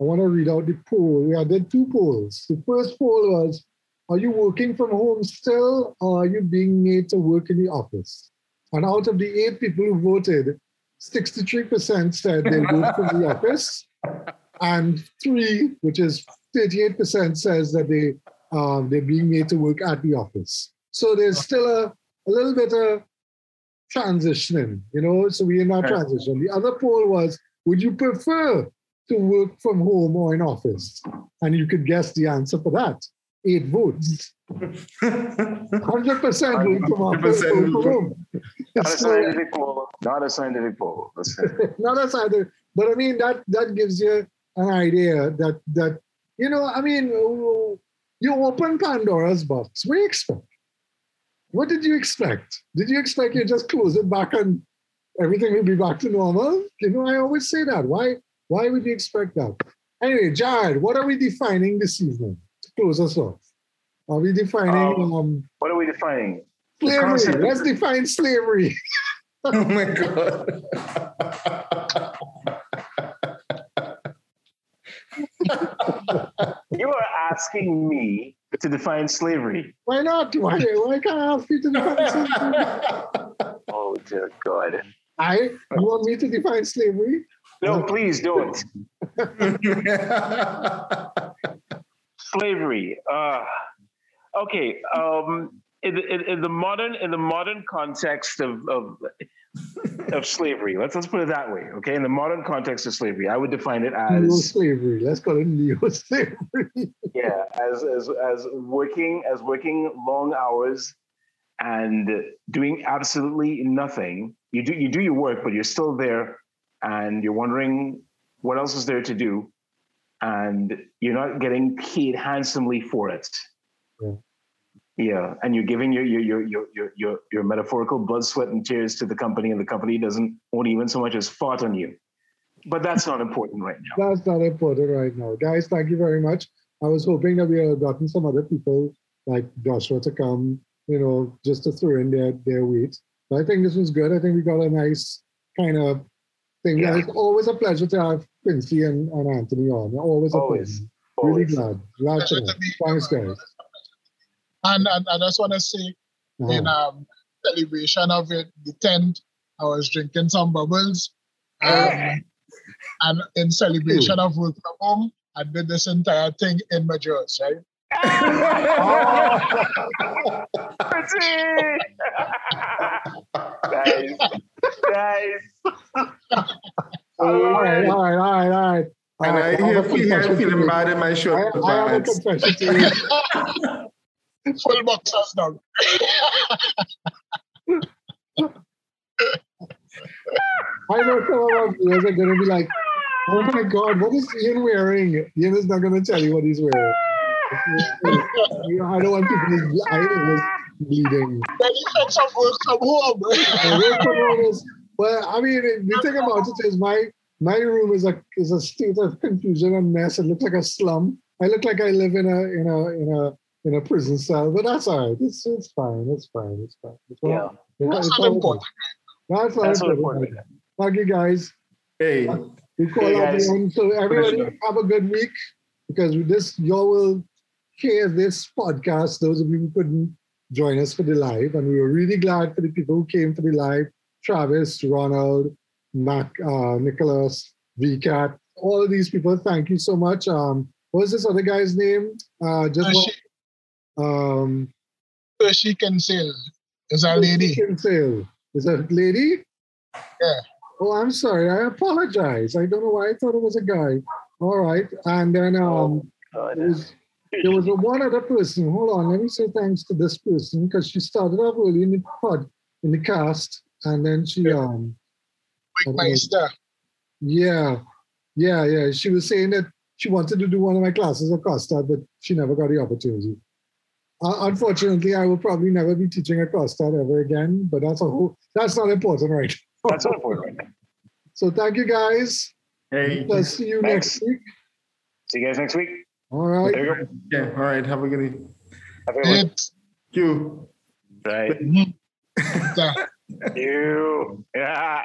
I want to read out the poll. We had did two polls. The first poll was: Are you working from home still, or are you being made to work in the office? And out of the eight people who voted, 63% said they work from the office, and three, which is 38%, says that they um, they're being made to work at the office. So there's still a, a little bit of transitioning, you know. So we're in Okay. transition. The other poll was: Would you prefer to work from home or in office? And you could guess the answer for that. Eight votes. 100% work from office, 100% work from home. Not a scientific poll. Not a scientific poll. Not as either, but I mean that that gives you an idea that that you know. I mean, you open Pandora's box. What do you expect? What did you expect? Did you expect you just close it back and everything will be back to normal? You know, I always say that. Why? Why would you expect that? Anyway, Jared, what are we defining this evening to close us off? Are we defining Um, um, What are we defining? Slavery? Let's define slavery. oh my god. You are asking me to define slavery. Why not? Why, why can't I ask you to define slavery? Oh dear God. I you want me to define slavery? No, please don't. Slavery. Uh, okay. Um, in, the- in, in the modern in the modern context of, of of slavery, let's let's put it that way. Okay, in the modern context of slavery, I would define it Neo as slavery. Let's call it neo slavery. yeah, as as as working as working long hours and doing absolutely nothing. You do you do your work, but you're still there, and you're wondering what else is there to do, and you're not getting paid handsomely for it. Yeah. Yeah, and you're giving your your your your your your, your metaphorical blood, sweat, and tears to the company, and the company doesn't won't even so much as fart on you. But that's not important right now. That's not important right now. Guys, thank you very much. I was hoping that we had gotten some other people like Joshua to come, you know, just to throw in their, their weight. But I think this was good. I think we got a nice kind of thing. Yeah. It's always a pleasure to have Quincy and, and Anthony on. Always a Always. pleasure. Really glad. Glad to Pleasure know. Thanks, guys. And, and I just want to say, in Uh-huh. um, celebration of it, the 10th, I was drinking some bubbles. Um, and in celebration of work from home, I did this entire thing in my drawers, right? That's it. nice. Nice. all right, all right, all right, all right. and All I right, hear have a feel confession to feeling bad in my I, shirt. I have a confession to make. Full boxers now. I know some of our viewers are going to be like, oh my God, what is Ian wearing? Ian is not going to tell you what he's wearing. You I don't want people's eyes bleeding. Benefits of work from home. And work from home is- Well, I mean, the thing about it is my my room is a is a state of confusion and mess. It looks like a slum. I look like I live in a in a in a in a prison cell, but that's all right. It's it's fine. It's fine. It's fine. It's all- Yeah. it's That's it's not important. good. That's not That's what important. important. Thank you guys. Hey, We call Hey, out guys. the end. So everybody Pleasure. have a good week because with this y'all will hear this podcast. Those of you who couldn't join us for the live, and we were really glad for the people who came for the live. Travis, Ronald, Mac, uh, Nicholas, VCAT, all of these people. Thank you so much. Um, what was this other guy's name? Uh, just Hershey, um, Hershey Kinsale is a lady. Kinsale. Is that a lady? Yeah. Oh, I'm sorry. I apologize. I don't know why I thought it was a guy. All right. And then um, God. there was, there was a one other person. Hold on. Let me say thanks to this person because she started off early in the pod, in the cast. And then she, um, Meister. yeah, yeah, yeah. She was saying that she wanted to do one of my classes at Costa, but she never got the opportunity. Uh, unfortunately, I will probably never be teaching at Costa ever again, but that's a whole, that's not important, right? That's not important. So thank you guys. hey. I'll see you Thanks. next week. See you guys next week. All right. There you go. Yeah, all right. Have a good evening. Have a good one. It, You. Right. You. Yeah.